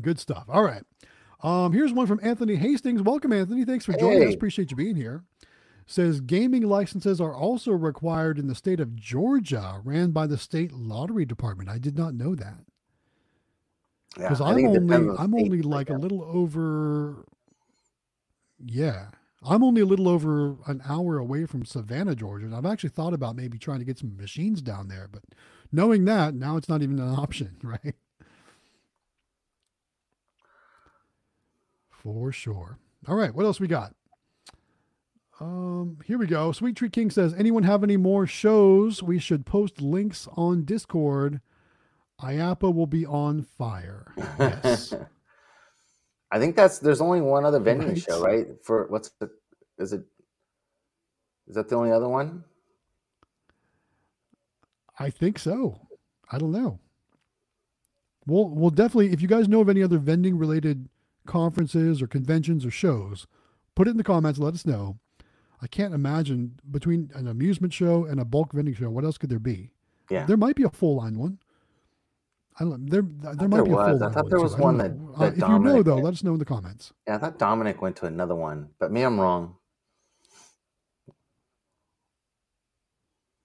Good stuff. All right. Um, here's one from Anthony Hastings. Welcome, Anthony. Thanks for joining us. Appreciate you being here. Says gaming licenses are also required in the state of Georgia, ran by the state lottery department. I did not know that because I I'm only I'm only like a little over. Yeah, I'm only a little over an hour away from Savannah, Georgia, and I've actually thought about maybe trying to get some machines down there. But knowing that now, it's not even an option, right? For sure. All right, what else we got? Um, here we go. Sweet Treat King says, anyone have any more shows? We should post links on Discord. IAAPA will be on fire. Yes. I think that's there's only one other vending Right. show, right? For what's the is it is that the only other one? I think so. I don't know. We'll we'll definitely if you guys know of any other vending related conferences or conventions or shows, put it in the comments, let us know. I can't imagine between an amusement show and a bulk vending show, what else could there be? Yeah. There might be a full line one. I don't there there might there be a full was. I line thought there too. was I one know. that- Uh, that if you know though, let us know in the comments. Yeah, I thought Dominic went to another one, but me, I'm wrong.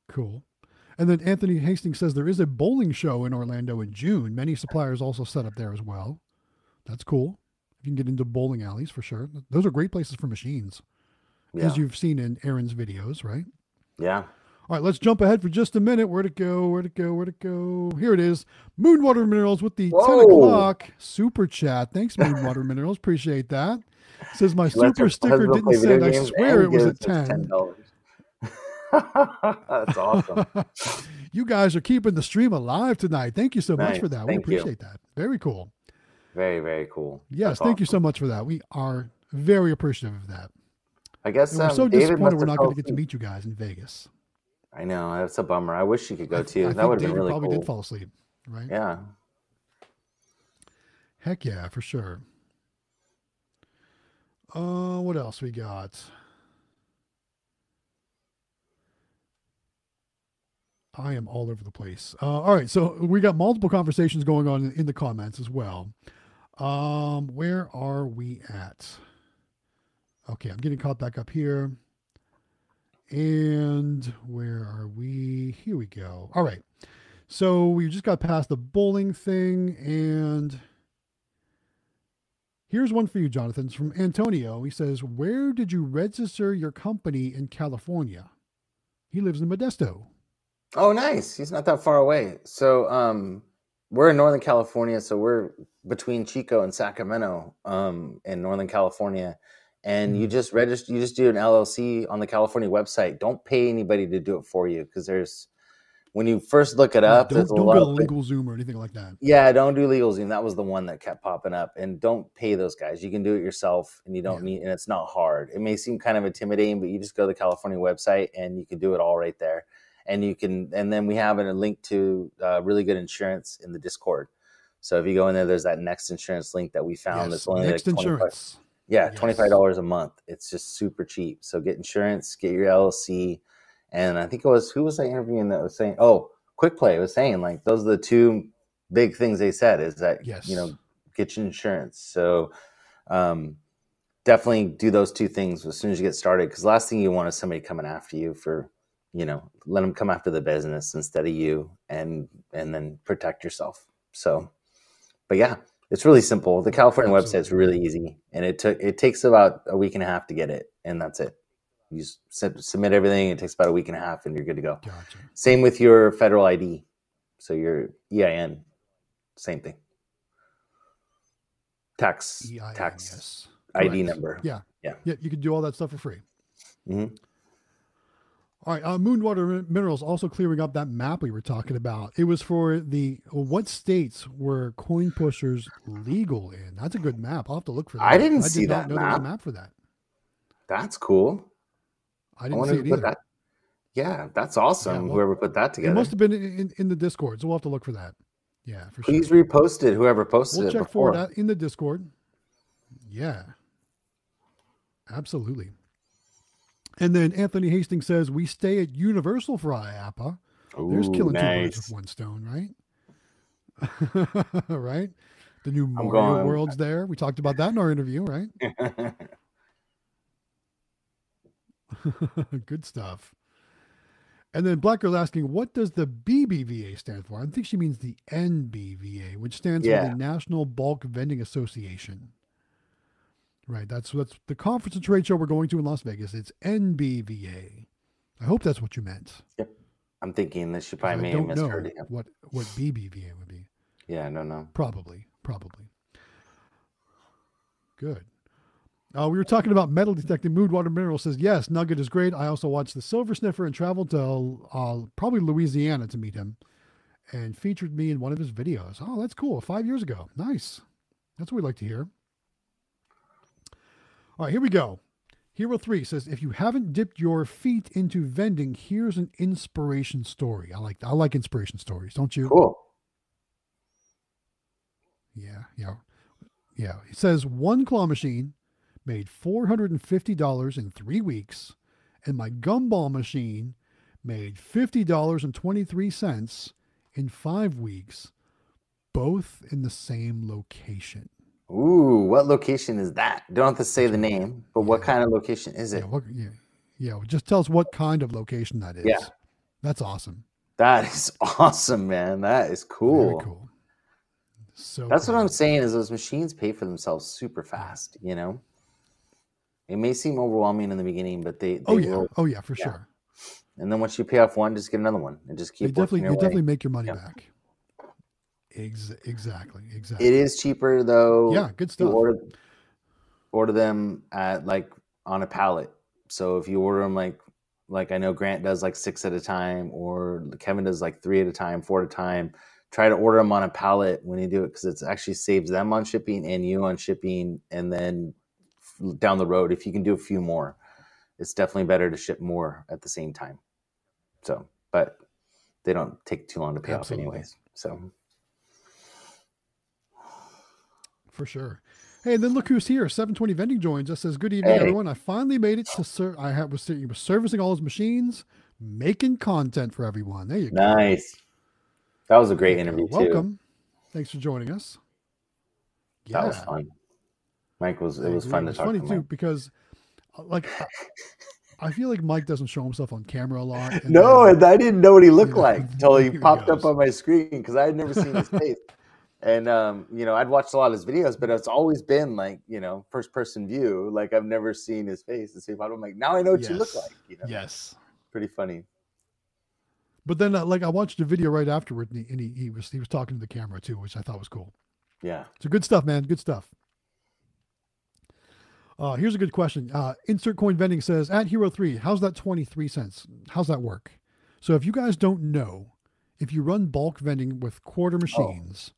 Cool. And then Anthony Hastings says there is a bowling show in Orlando in June. Many suppliers also set up there as well. That's cool. You can get into bowling alleys for sure. Those are great places for machines, Yeah. as you've seen in Aaron's videos, right? Yeah. All right, let's jump ahead for just a minute. Where'd it go? Where'd it go? Where'd it go? Here it is. Moonwater Minerals with the 10 o'clock super chat. Thanks, Moonwater Minerals. Appreciate that. Says my She lets her super sticker didn't send. I swear it was at 10. $10. That's awesome. you guys are keeping the stream alive tonight. Thank you so much for that. We Thank you. appreciate that. Very cool. Very, very cool. Yes, thank you so much for that. We are very appreciative of that. I guess And we're um, so David disappointed we're not going to get to meet you guys in Vegas. I know that's a bummer. I wish you could go too. I That would have been really probably cool. did fall asleep, right? Yeah. Heck yeah, for sure. Uh, what else we got? I am all over the place. Uh, all right, so we got multiple conversations going on in the comments as well. Um, where are we at? Okay, I'm getting caught back up here. And where are we? Here we go. All right. So we just got past the bowling thing and Here's one for you, Jonathan. It's from Antonio. He says, Where did you register your company in California? He lives in Modesto. Oh, nice. He's not that far away. So, um, we're in Northern California, so we're between Chico and Sacramento, um, in Northern California. And you Mhm. just register, you just do an LLC on the California website. Don't pay anybody to do it for you because there's when you first look it Yeah, up, don't there's a don't lot go to of Legal Zoom or anything like that. Yeah, don't do LegalZoom. That was the one that kept popping up. And don't pay those guys. You can do it yourself, and you don't Yeah. need. And it's not hard. It may seem kind of intimidating, but you just go to the California website, and you can do it all right there. And you can. And then we have a link to uh, really good insurance in the Discord. So if you go in there, there's that Next Insurance link that we found. Yes, That's only next like 25, insurance. yeah, Yes. twenty five dollars a month. It's just super cheap. So get insurance, get your LLC, and I think it was who was I interviewing that was saying, oh, Quick Play was saying like those are the two big things they said is that Yes. you know get your insurance. So um, definitely do those two things as soon as you get started because last thing you want is somebody coming after you for you know let them come after the business instead of you and and then protect yourself. So, but yeah, it's really simple. The California website's Absolutely. really easy, and it took it takes about a week and a half to get it, and that's it. You sub- submit everything. It takes about a week and a half, and you're good to go. Gotcha. Same with your federal ID, so your EIN, same thing. Tax EIN, tax yes. ID Correct. number. Yeah. Yeah. Yeah, you can do all that stuff for free. Mhm. All right, uh, Moonwater Minerals also clearing up that map we were talking about. It was for the what states were coin pushers legal in? That's a good map. I'll have to look for that. I didn't I see did not that know there was a map. map for that. That's cool. I I didn't wonder see it either. that. Yeah, that's awesome. well, Whoever put that together, It must have been in, in, in the Discord, so we'll have to look for that. Yeah, for Please sure. repost it. Whoever posted We'll it check for before. it at- in the Discord. Yeah, absolutely. And then Anthony Hastings says we stay at Universal for IAAPA. There's Ooh, killing two birds with one stone, right? right. The new Mario going- World's there. We talked about that in our interview, right? Good stuff. And then Black Girl asking, what does the BBVA stand for? I think she means the NBVA, which stands Yeah. for the National Bulk Vending Association. Right. That's that's the conference and trade show we're going to in Las Vegas. It's NBVA. I hope that's what you meant. Yep. I'm thinking that she 'cause probably I may don't have know misheard what what BBVA would be. Yeah, I don't know. Probably, probably. Good. Uh, we were talking about metal detecting. Moonwater Mineral says, yes, Nugget is great. I also watched The Silver Sniffer and traveled to uh, probably Louisiana to meet him and featured me in one of his videos. Oh, that's cool. Five years ago. Nice. That's what we like to hear. All right, here we go. Hero 3 says, if you haven't dipped your feet into vending, here's an inspiration story. I like I like inspiration stories, don't you? Cool. Yeah, yeah, yeah. It says one claw machine made four hundred and fifty dollars in three weeks, and my gumball machine made fifty dollars and twenty three cents in five weeks, both in the same location. Ooh, what location is that? Don't have to say the name, but what kind of location is Yeah, it? what, yeah, yeah. Just tell us what kind of location that is. Yeah. that's awesome. That is awesome, man. That is cool. Very cool. So That's what. I'm saying is those machines pay for themselves super fast, you know? It may seem overwhelming in the beginning, but they, oh, they Oh yeah, will. oh yeah, for yeah. sure. And then once you pay off one, just get another one and just They keep definitely, working they your way. definitely make your money Yeah. back. Ex- exactly, exactly. It is cheaper though. Yeah, good to stuff. order order them at like on a pallet. So if you order them like like I know Grant does like six at a time, or Kevin does like three at a time, four at a time. Try to order them on a pallet when you do it because it actually saves them on shipping and you on shipping. And then down the road, if you can do a few more, it's definitely better to ship more at the same time. So, but they don't take too long to pay Absolutely. off, anyways. So, For sure. Hey, and then look who's here. 720 Vending joins us. Says, "Good evening, Hey. everyone. I finally made it to ser- I had was, sitting- was servicing all his machines, making content for everyone. There you go. nice. That was a great you interview too. Welcome. Thanks for joining us. Yeah, That was fun. Mike was it was fun It to was talk funny to too Mike. because, uh, like, I, feel like Mike doesn't show himself on camera a lot. No, then- and I didn't know what he looked know, like until he here he popped up on my screen because I had never seen his face. And um, you know, I'd watched a lot of his videos, but it's always been like, you know, first person view. Like I've never seen his face. And so he popped up, I'm like, now I know what you look like. You know, yes. pretty funny. But then, uh, like, I watched a video right afterward, and, he, and he, he was he was talking to the camera too, which I thought was cool. Yeah. So good stuff, man. Good stuff. Uh, here's a good question. Uh, Insert Coin Vending says at Hero 3, how's that 23 cents? How's that work? So if you guys don't know, if you run bulk vending with Oh. quarter machines,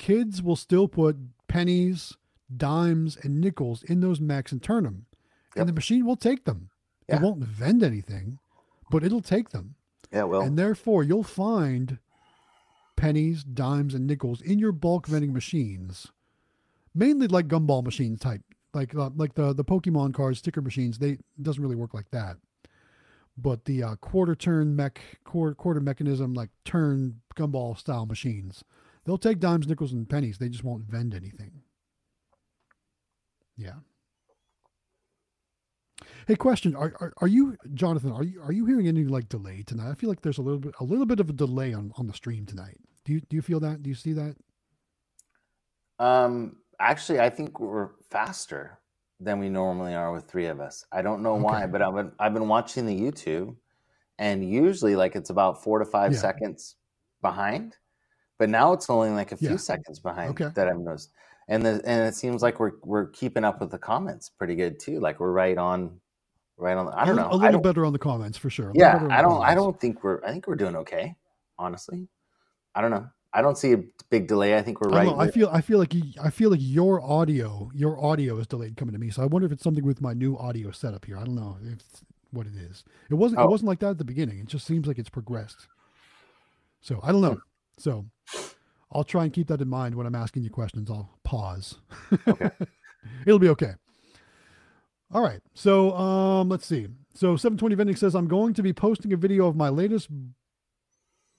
kids will still put pennies, dimes, and nickels in those mechs and turn them. Yep. And the machine will take them. Yeah. It won't vend anything, but it'll take them. Yeah, well And therefore, you'll find pennies, dimes, and nickels in your bulk vending machines, mainly like gumball machine type, like uh, like the the Pokemon card sticker machines. They doesn't really work like that. But the uh, quarter turn mech quarter quarter mechanism, like turn gumball style machines, they'll take dimes, nickels, and pennies. They just won't vend anything. Yeah. Hey, question: Are, are are you Jonathan? Are you are you hearing any like delay tonight? I feel like there's a little bit a little bit of a delay on on the stream tonight. Do you do you feel that? Do you see that? um actually I think we're faster than we normally are with three of us. I don't know why, but I've been I've been watching the YouTube and usually like it's about four to five Yeah. seconds behind. But now it's only like a few Yeah. seconds behind Okay. that I've noticed. And the and it seems like we're we're keeping up with the comments pretty good too. Like we're right on right on I don't a, know. A I little don't, better on the comments for sure. A yeah, I don't I don't think we're I think we're doing okay, honestly. I don't know. I don't see a big delay. I think we're right. don't I feel I feel like you, I feel like your audio your audio is delayed coming to me. So I wonder if it's something with my new audio setup here. I don't know if what it is. It wasn't Oh. it wasn't like that at the beginning. It just seems like it's progressed. So I don't know. Hmm. So I'll try and keep that in mind when I'm asking you questions. I'll pause. Okay. It'll be okay. All right. So um let's see. So 720 Vending says I'm going to be posting a video of my latest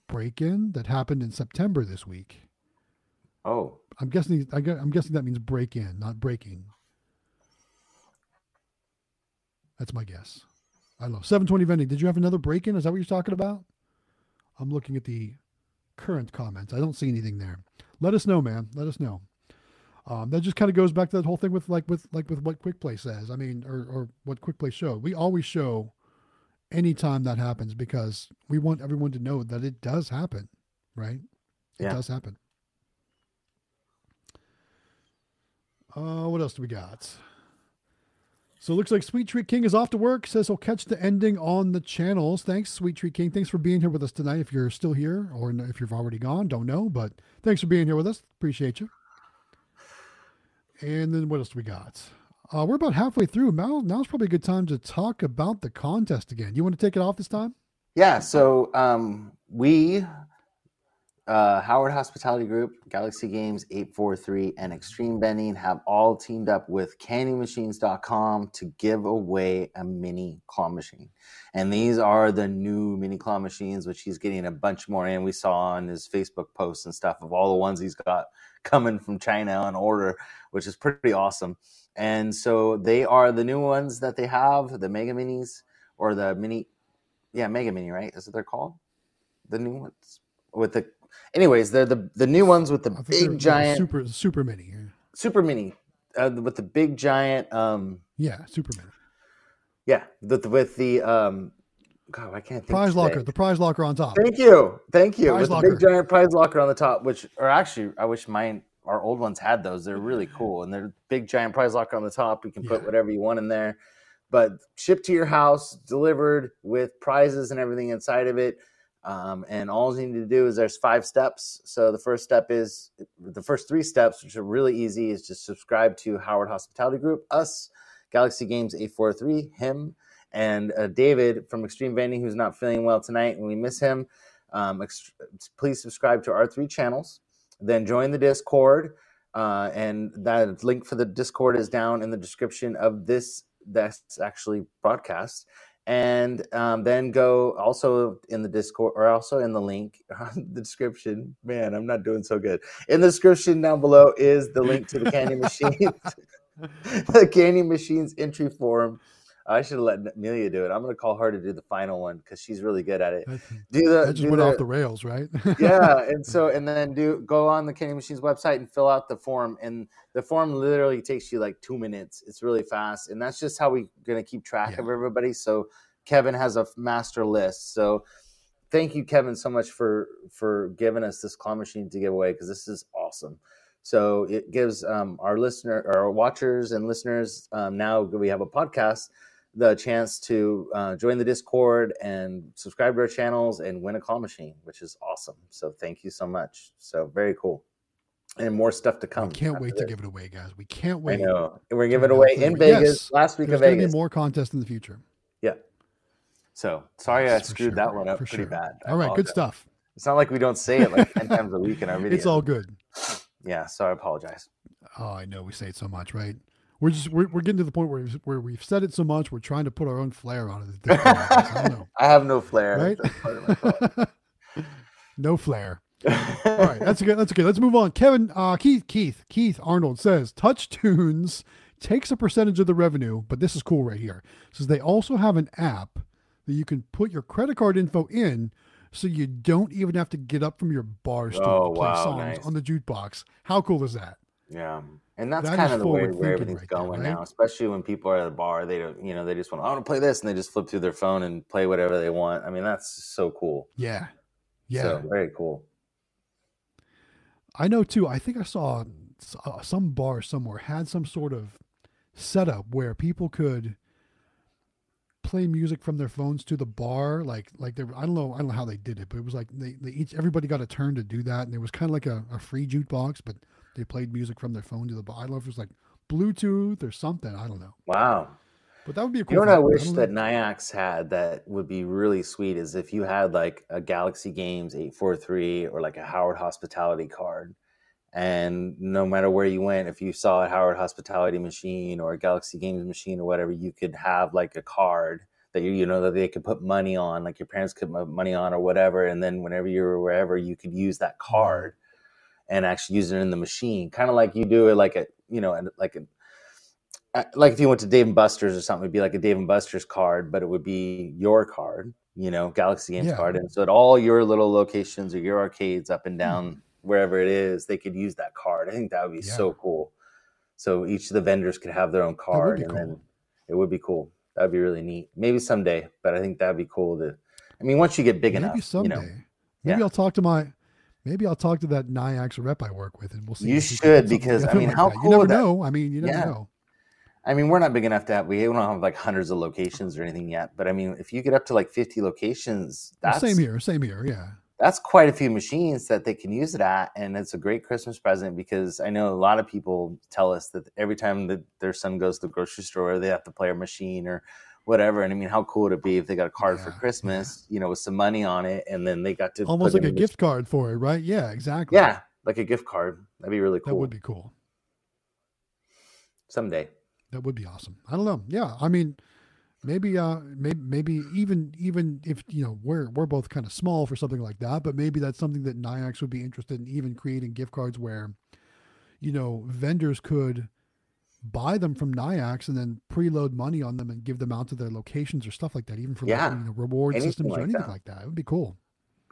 break-in that happened in September this week. oh, I'm guessing. I I'm guessing that means break in, not breaking. That's my guess. I know. 720 vending. Did you have another break in? Is that what you're talking about? I'm looking at the current comments. I don't see anything there. Let us know, man. Let us know. Um, that just kind of goes back to that whole thing with like with like with what Quick Play says. I mean, or or what Quick Play showed. We always show anytime that happens because we want everyone to know that it does happen, right? It Yeah. does happen. Uh, what else do we got? So it looks like Sweet Treat King is off to work. Says he'll catch the ending on the channels. Thanks, Sweet Treat King. Thanks for being here with us tonight. If you're still here or if you've already gone, don't know, but thanks for being here with us. Appreciate you. And then what else do we got? Uh, we're about halfway through. Now, now's probably a good time to talk about the contest again. You want to take it off this time? Yeah, so um, we, uh, Howard Hospitality Group, Galaxy Games 843, and Xtreme Vending have all teamed up with candymachines.com to give away a mini claw machine. And these are the new mini claw machines, which he's getting a bunch more in. We saw on his Facebook posts and stuff of all the ones he's got coming from China on order, which is pretty awesome. And so they are the new ones that they have, the Mega Minis or the Mini yeah, Mega Mini, right? Is what they're called? The new ones with the. Anyways, they're the the new ones with the big giant super super mini. super mini, uh, with the big giant. Um, Yeah, super mini. yeah, with with the um, God, I can't think. Prize today. locker, the prize locker on top. Thank you, thank you. Prize with the big giant prize locker on the top, which or actually, I wish mine. Our old ones had those. They're really cool, and they're big giant prize locker on the top. You can put Yeah. whatever you want in there, but shipped to your house, delivered with prizes and everything inside of it. Um, and all you need to do is there's five steps. So the first step is the first three steps, which are really easy, is just subscribe to Howard Hospitality Group, us, Galaxy Games 843, him, and uh, David from Xtreme Vending, who's not feeling well tonight, and we miss him. Um, please subscribe to our three channels. Then join the Discord, uh, and that link for the Discord is down in the description of this. That's actually broadcast and um, then go also in the discord or also in the link on the description. Man i'm not doing so good. In the description down below is the link to the candy machines the candy machines entry form i should have let Emelia do it. I'm going to call her to do the final one because she's really good at it. Do the that just went the- off the rails, right? yeah and so and then do go on the candy machines website and fill out the form and the form literally takes you like two minutes. It's really fast and that's just how we're going to keep track of everybody. So kevin has a master list. So thank you kevin so much for for giving us this claw machine to give away because this is awesome. So it gives um, our listener our watchers and listeners um, now we have a podcast the chance to uh, join the Discord and subscribe to our channels and win a claw machine, which is awesome. So thank you so much. So very cool, and more stuff to come. we can't wait to give it away, guys. We can't wait. I know and we're giving it away in. Vegas Yes, last week There's of going to be Vegas. more contests in the future. Yeah. So sorry I screwed sure, that one up for pretty sure. bad. I All right, good stuff. It's not like we don't say it like ten times a week in our videos. It's all good. yeah. So I apologize. Oh, I know we say it so much, right? We're just we're, we're getting to the point where we've, where we've said it so much, we're trying to put our own flair on it. at this point, I. I don't know, I have no flair. right? That's part of my fault. no flair. All right, that's good. That's okay. Let's move on. Kevin, uh, Keith, Keith, Keith Arnold says TouchTunes takes a percentage of the revenue, but this is cool right here. says they also have an app that you can put your credit card info in, so you don't even have to get up from your bar stool Oh, to play wow, songs nice. on the jukebox. How cool is that? Yeah, and that's That kind of the way where everything's right there, going right? now. Especially when people are at a bar, they don't, you know, they just want, I want to play this, and they just flip through their phone and play whatever they want. I mean, that's so cool. Yeah, yeah. so, very cool. I know too. I think I saw uh, some bar somewhere had some sort of setup where people could play music from their phones to the bar. Like, like they were, I don't know, I don't know how they did it, but it was like they, they each everybody got a turn to do that, and it was kind of like a, a free jukebox, but they played music from their phone to the. I don't know if it was like Bluetooth or something. I don't know, Wow. but that would be a cool. You know what I wish that. Nayax had that would be really sweet is if you had like a Galaxy Games 843 or like a Howard Hospitality card. And no matter where you went, if you saw a Howard Hospitality machine or a Galaxy Games machine or whatever, you could have like a card that you you know that they could put money on, like your parents could put money on or whatever. And then whenever you were wherever, you could use that card and actually use it in the machine, kind of like you do it like a you know like a uh, like if you went to Dave and Buster's or something, it'd be like a Dave and Buster's card, but it would be your card, you know, Galaxy Games Yeah. card, and so at all your little locations or your arcades up and down Hmm. wherever it is, they could use that card. I think that would be Yeah. so cool. So each of the vendors could have their own card, and cool. then it would be cool. That'd be really neat. Maybe someday, but I think that'd be cool to. I mean, once you get big maybe enough, someday. you know, Maybe Yeah. I'll talk to my. Maybe I'll talk to that Nayax rep I work with, and we'll see. You if we can should, because, I mean, like how that. cool You never that- know. I mean, you never Yeah. know. I mean, we're not big enough to have. We don't have like hundreds of locations or anything yet. But I mean, if you get up to like fifty locations, oh, Well, that's same here. Same here. Yeah. that's quite a few machines that they can use it at and it's a great christmas present because i know a lot of people tell us that every time that their son goes to the grocery store they have to play a machine or whatever and i mean how cool would it be if they got a card for Yeah, yeah. christmas you know with some money on it and then they got to Almost like a the gift card for it, right? Yeah. Exactly. yeah like a gift card that'd be really cool. That would be cool. someday That would be awesome. I don't know. Yeah, I mean, maybe, uh, maybe, maybe even, even if you know we're we're both kind of small for something like that, but maybe that's something that Nayax would be interested in, even creating gift cards where, you know, vendors could buy them from Nayax and then preload money on them and give them out to their locations or stuff like that, even for Yeah, like, you know, reward anything systems or anything that. like that. It would be cool.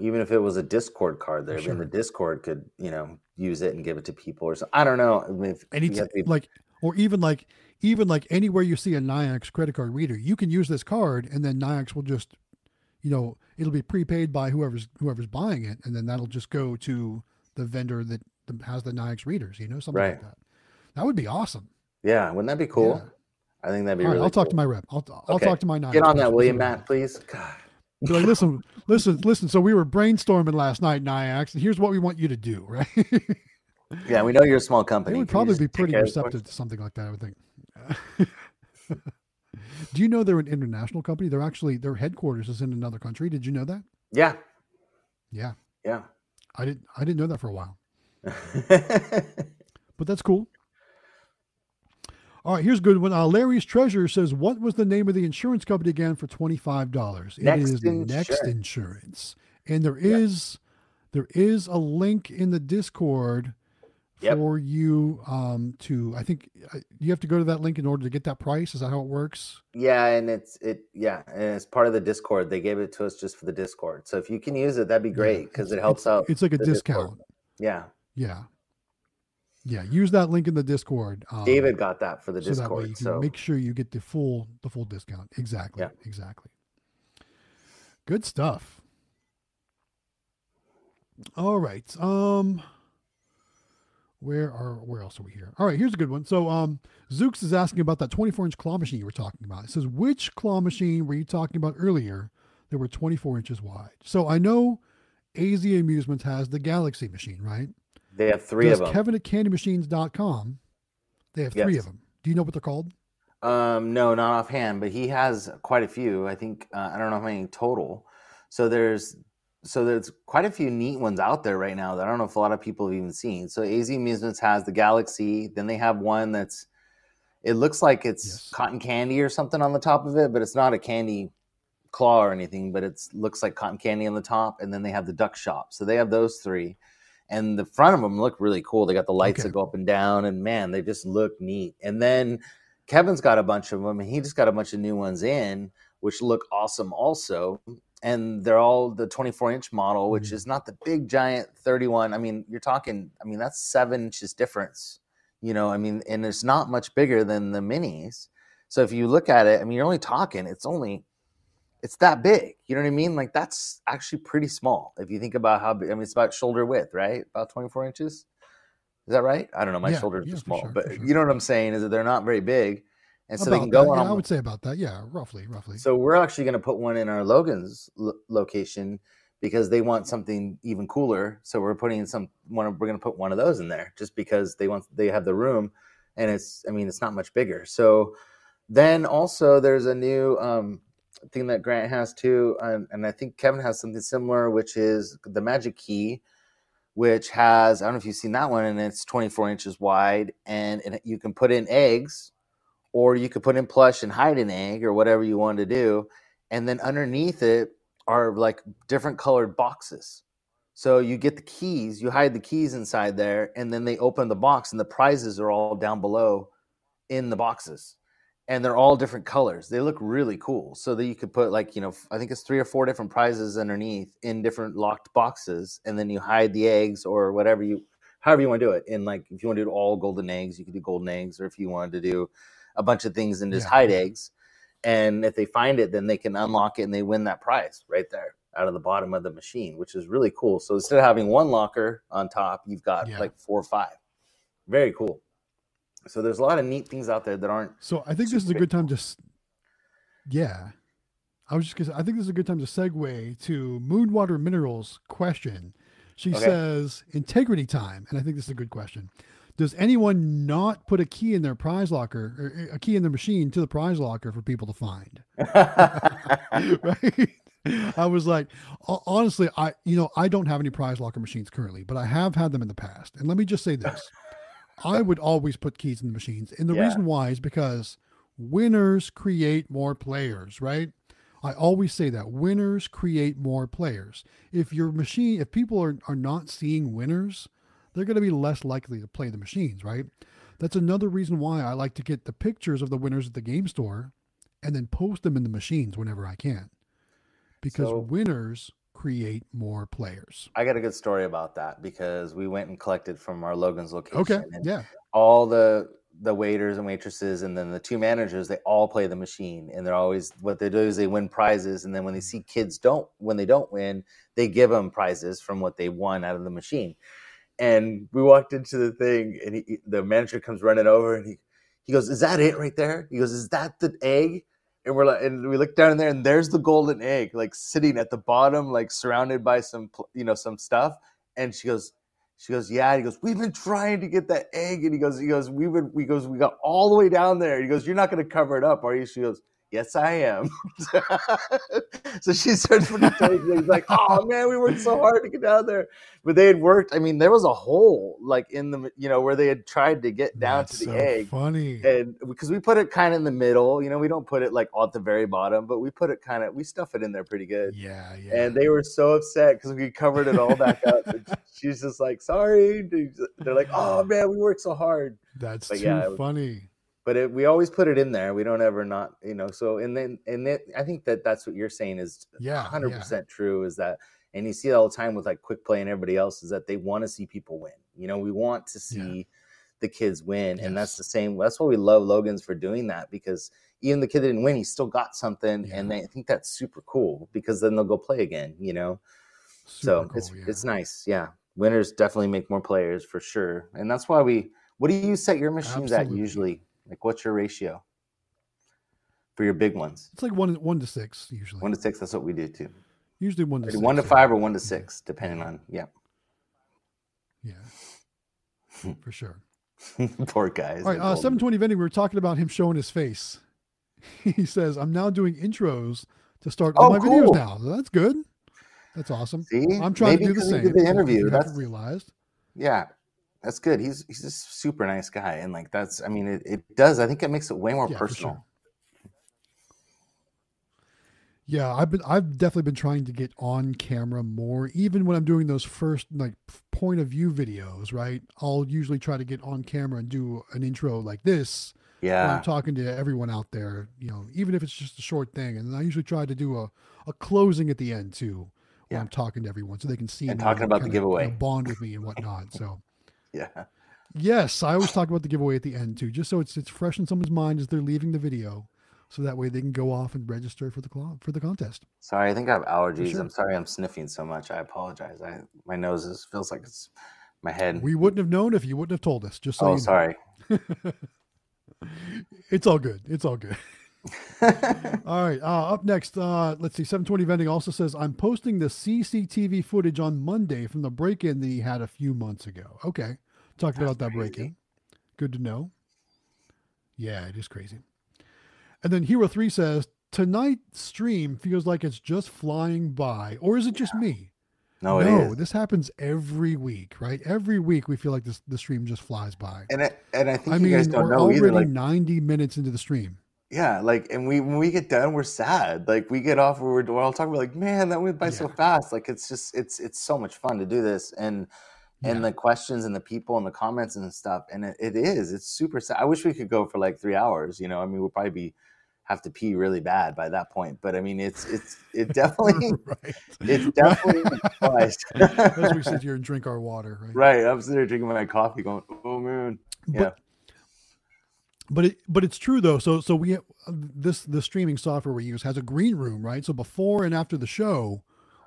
even if it was a discord card there Sure. then the discord could you know use it and give it to people or something i don't know I mean, if Any you have to be- like, or even like, even like anywhere you see a Nayax credit card reader, you can use this card, and then Nayax will just, you know, it'll be prepaid by whoever's whoever's buying it, and then that'll just go to the vendor that has the Nayax readers. You know, something like that. That would be awesome. Yeah wouldn't that be cool Yeah. i think that'd be All right, really I'll talk cool. to my rep. I'll I'll Okay. talk to my Nayax. Get on that, see will you, Matt, please? God. Be like, listen, listen, listen. So we were brainstorming last night, Nayax, and here's what we want you to do, right? Yeah, we know you're a small company. company. would Can probably be pretty care of the receptive to something like that. I would think. Do you know they're an international company? They're actually their headquarters is in another country. Did you know that? Yeah, Yeah, yeah. I didn't. I didn't know that for a while, but that's cool. All right, here's a good one. Uh, Larry's Treasure says, "What was the name of the insurance company again for twenty five dollars?" It is Next Insurance. Insurance, and there is yep. there is a link in the Discord Yep. for you um, to. I think uh, you have to go to that link in order to get that price. Is that how it works? yeah, and it's it. Yeah, and it's part of the Discord. They gave it to us just for the Discord. So if you can use it, that'd be great because it's- it helps it's- out. It's like a the Discord. discount. Yeah, Yeah, yeah. Use that link in the Discord. Um, David got that for the so that way Discord. you can So make sure you get the full the full discount. Exactly. Yeah. Exactly. Good stuff. All right. Um where are where else are we here? All right, here's a good one. So um Zooks is asking about that 24 inch claw machine you were talking about. It says which claw machine were you talking about earlier that were 24 inches wide? So I know AZ Amusements has the Galaxy machine, right? They have three Does of them. Kevin at candymachines.com they have three Yes. of them. Do you know what they're called? Um, no, not offhand, but he has quite a few. I think uh, I don't know how many total. So there's so there's quite a few neat ones out there right now that I don't know if a lot of people have even seen. So AZ Amusements has the Galaxy. Then they have one that's it looks like it's Yes. cotton candy or something on the top of it, but it's not a candy claw or anything. But it looks like cotton candy on the top. And then they have the duck shop. So they have those three. And the front of them look really cool. They got the lights Okay. that go up and down, and man, they just look neat. And then Kevin's got a bunch of them, and he just got a bunch of new ones in, which look awesome also. And they're all the 24 inch model, which Mhm. is not the big giant 31. I mean, you're talking, I mean, that's seven inches difference, you know, I mean, and it's not much bigger than the minis. So if you look at it, I mean, you're only talking, it's only, it's that big. You know what I mean? Like that's actually pretty small. If you think about how big, I mean, it's about shoulder width, right? About 24 inches. Is that right? I don't know. My Yeah, shoulders yeah, are small, sure, but sure. you know what I'm saying is that they're not very big, and so they can go that, on. yeah, I would say about that. Yeah, roughly, roughly. so we're actually going to put one in our Logan's lo- location because they want something even cooler. So we're putting some one. of- We're going to put one of those in there just because they want they have the room, and it's I mean it's not much bigger. So then also there's a new um, thing that Grant has too, and, and I think Kevin has something similar, which is the Magic Key, which has I don't know if you've seen that one, and it's 24 inches wide, and, and you can put in eggs, or you could put in plush and hide an egg, or whatever you want to do, and then underneath it are like different colored boxes. So you get the keys, you hide the keys inside there, and then they open the box, and the prizes are all down below in the boxes. And they're all different colors. They look really cool. So that you could put like, you know, I think it's three or four different prizes underneath in different locked boxes. And then you hide the eggs or whatever you however you want to do it. And like if you want to do all golden eggs, you could do golden eggs, or if you wanted to do a bunch of things and just Yeah. hide eggs. And if they find it, then they can unlock it and they win that prize right there out of the bottom of the machine, which is really cool. So instead of having one locker on top, you've got Yeah. like four or five. Very cool. So there's a lot of neat things out there that aren't So I think this is a good time to, yeah. I was just gonna. say, I think this is a good time to segue to Moonwater Minerals question. She Okay. says integrity time, and I think this is a good question. Does anyone not put a key in their prize locker, or eh, a key in their machine to the prize locker for people to find? right? I was like, honestly, I you know I don't have any prize locker machines currently, but I have had them in the past. And let me just say this: I would always put keys in the machines, and the Yeah. reason why is because winners create more players, right? I always say that winners create more players. If your machine, if people are, are not seeing winners, they're going to be less likely to play the machines, right? That's another reason why I like to get the pictures of the winners at the game store and then post them in the machines whenever I can. Because So- winners create more players. I got a good story about that because we went and collected from our Logan's location. Okay. and Yeah. all the the waiters and waitresses and then the two managers they all play the machine and they're always what they do is they win prizes and then when they see kids don't when they don't win they give them prizes from what they won out of the machine and we walked into the thing and he, the manager comes running over and he he goes is that it right there he goes is that the egg and we're like and we look down in there and there's the golden egg like sitting at the bottom like surrounded by some you know some stuff and she goes she goes, yeah. He goes, we've been trying to get that egg, and he goes, he goes, we would, we goes, we got all the way down there. He goes, you're not going to cover it up, are you? She goes, yes, I am. so she starts putting. He's like, oh man, we worked so hard to get down there, but they had worked. I mean, there was a hole like in the, you know, where they had tried to get down That's to the so egg, funny. and because we put it kind of in the middle, you know, we don't put it like at the very bottom, but we put it kind of, we stuff it in there pretty good. yeah. Yeah. And they were so upset because we covered it all back up. She's just like, sorry. They're like, oh man, we worked so hard. That's but too yeah, funny. But it, we always put it in there. We don't ever not, you know. So and then and then I think that that's what you're saying is Yeah. hundred yeah. percent true. Is that and you see it all the time with like quick play and everybody else is that they want to see people win. You know, we want to Yeah. see the kids win, and that's the same. That's why we love Logan's for doing that because even the kid that didn't win, he still got something, Yeah. and they, I think that's super cool because then they'll go play again. You know so Super it's cool, yeah. it's nice yeah winners definitely make more players for sure and that's why we what do you set your machines at usually like what's your ratio for your big ones It's like one one to six usually. one to six that's what we do too usually one to Maybe six, one to five or one to six depending on yeah Yeah. For sure. poor guys All right, uh, seven twenty vending. We were talking about him showing his face. He says, "I'm now doing intros to start all Oh, my cool. videos now. So that's good. That's awesome. see I'm trying Maybe to do the same. the interview that's realized. yeah that's good he's he's a super nice guy and like that's i mean it, it does i think it makes it way more Yeah, personal sure. Yeah, I've been I've definitely been trying to get on camera more, even when I'm doing those first like point of view videos. Right, I'll usually try to get on camera and do an intro like this, yeah I'm talking to everyone out there, you know, even if it's just a short thing. And I usually try to do a, a closing at the end too, Yeah. I'm talking to everyone so they can see And talking about the kinda, you know, giveaway. bond with me and whatnot. So yeah yes, I always talk about the giveaway at the end too, just so it's it's fresh in someone's mind as they're leaving the video, so that way they can go off and register for the cl- for the contest. Sorry, I think I have allergies. sure. I'm sorry I'm sniffing so much. I apologize. I my nose is, feels like it's my head. We wouldn't have known if you wouldn't have told us. Just so oh, you know. sorry. It's all good. It's all good. All right. Uh, up next, uh, let's see. 720 Vending also says, I'm posting the CCTV footage on Monday from the break in that he had a few months ago. Okay. Talked about that break in. Good to know. Yeah, it is crazy. And then Hero 3 says, Tonight's stream feels like it's just flying by. Or is it just me? no, it no, is. this happens every week, right? Every week we feel like this the stream just flies by. And I, and I think I you mean, guys don't we're know already. Like 90 minutes into the stream. Yeah, like, and we when we get done, we're sad. Like, we get off, we're, we're all talking about, like, man, that went by so fast. Like, it's just, it's it's so much fun to do this, and and the questions and the people and the comments and stuff, and it, it is, it's super sad. I wish we could go for like three hours. You know, I mean, we'll probably be have to pee really bad by that point. But I mean, it's it's it definitely right. it's definitely applies. As we sit here and drink our water, right? right, I'm sitting there drinking my coffee, going, oh man, yeah. But, but it but it's true though. So so we uh, this the streaming software we use has a green room, right? So before and after the show,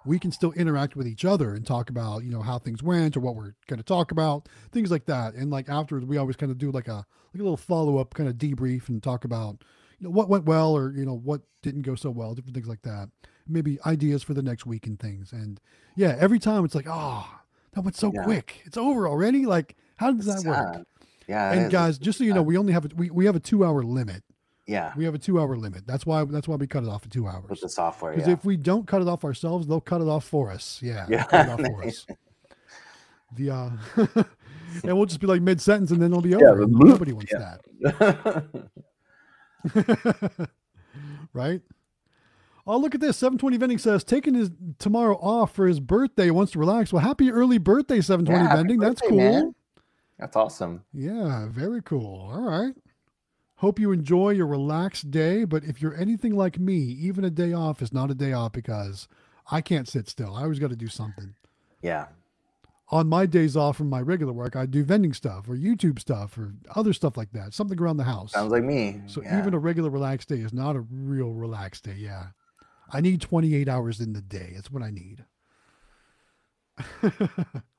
we can still interact with each other and talk about you know how things went or what we're going to talk about, things like that. And like afterwards, we always kind of do like a like a little follow up kind of debrief and talk about you know what went well or you know what didn't go so well, different things like that. Maybe ideas for the next week and things. And yeah, every time it's like, oh, that went so Yeah. quick. It's over already. Like, how does that work? Sad. Yeah, and guys, just so you know, we only have a, we, we have a two hour limit. yeah, We have a two hour limit. That's why that's why we cut it off at two with hours. the software, Because yeah. if we don't cut it off ourselves, they'll cut it off for us. Yeah, they'll Yeah. cut it off for us. The uh, and we'll just be like mid sentence, and then it'll be Yeah, over. the. Nobody wants Yeah. that, right? Oh, look at this. 720 Vending says taking his tomorrow off for his birthday. Wants to relax. Well, happy early birthday, 720 Yeah, happy Vending. That's cool. man. That's awesome. Yeah, very cool. All right. Hope you enjoy your relaxed day. But if you're anything like me, even a day off is not a day off because I can't sit still. I always got to do something. Yeah, On my days off from my regular work, I do vending stuff or YouTube stuff or other stuff like that, something around the house. sounds like me. so yeah. even a regular relaxed day is not a real relaxed day. Yeah. I need 28 hours in the day. That's what I need.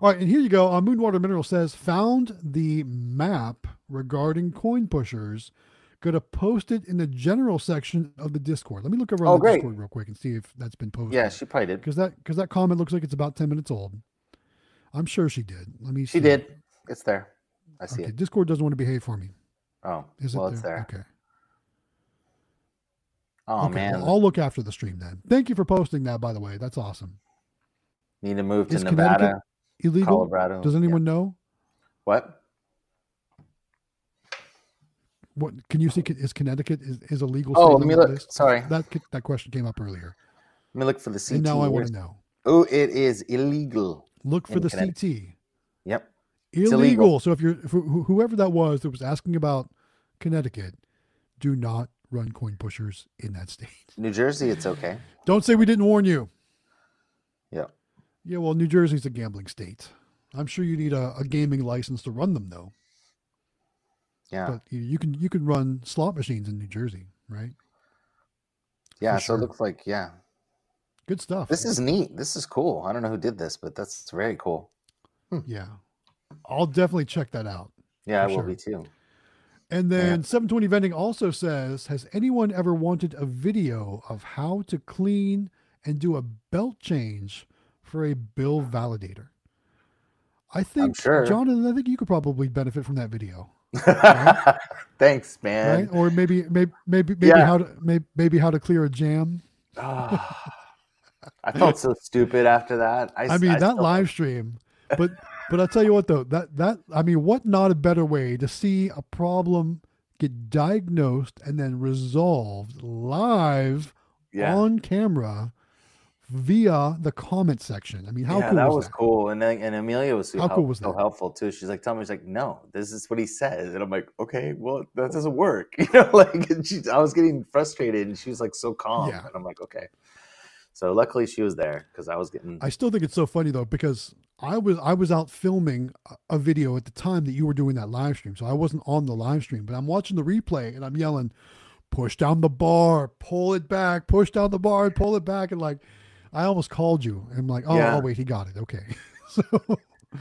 All right, and here you go. Uh, Moonwater Mineral says found the map regarding coin pushers. Gonna post it in the general section of the Discord. Let me look over on Oh, the great. Discord real quick and see if that's been posted. yeah, she probably did. because that because that comment looks like it's about 10 minutes old. I'm sure she did. Let me. See. She see. did. It's there. I see Okay, it. Discord doesn't want to behave for me. Oh, Is well, it it's there. Okay. Oh okay, man, well, I'll look after the stream then. Thank you for posting that, by the way. That's awesome. need to move to Is Nevada, Illegal? Colorado. Does Yeah. anyone know? What? What can you see? Is Connecticut is, is a legal? Oh, let me look. list? Sorry, That that question came up earlier, let me look for the CT. and now I want to know. Oh, it is illegal. Look for the CT. Yep. Illegal. illegal. So if you're if, whoever that was that was asking about Connecticut, do not run coin pushers in that state. New Jersey, it's okay. Don't say we didn't warn you. Yeah. Yeah, well, New Jersey's a gambling state. I'm sure you need a, a gaming license to run them, though. Yeah. But you, you can you can run slot machines in New Jersey, right? yeah. for So sure. it looks like yeah. Good stuff. This is neat. This is cool. I don't know who did this, but that's very cool. Hmm. yeah. I'll definitely check that out. Yeah, I will sure. be too. And then 720 Vending also says, has anyone ever wanted a video of how to clean and do a belt change for a bill validator? I think, sure. Jonathan, I think you could probably benefit from that video, Thanks, man. right? Or maybe, maybe, maybe, maybe Yeah. how to, maybe, maybe how to clear a jam. Ah. I felt so stupid after that. I, I mean, that still- live stream, but, but I'll tell you what though, that, that, I mean, what not a better way to see a problem get diagnosed and then resolved live yeah. on camera via the comment section. I mean, how yeah, cool that was, was that? cool. And then, and Emelia was so, How help- cool was so that? helpful too. She's like, tell me, she's like, no, this is what he says. And I'm like, okay, well, that doesn't work. You know, like she, I was getting frustrated and she was like so calm. Yeah. And I'm like, okay. So luckily she was there because I was getting, I still think it's so funny though because I was I was out filming a video at the time that you were doing that live stream, so I wasn't on the live stream, but I'm watching the replay and I'm yelling, "Push down the bar, pull it back, push down the bar, and pull it back," and like I almost called you. And I'm like, "Oh, Yeah. oh wait, he got it. Okay." so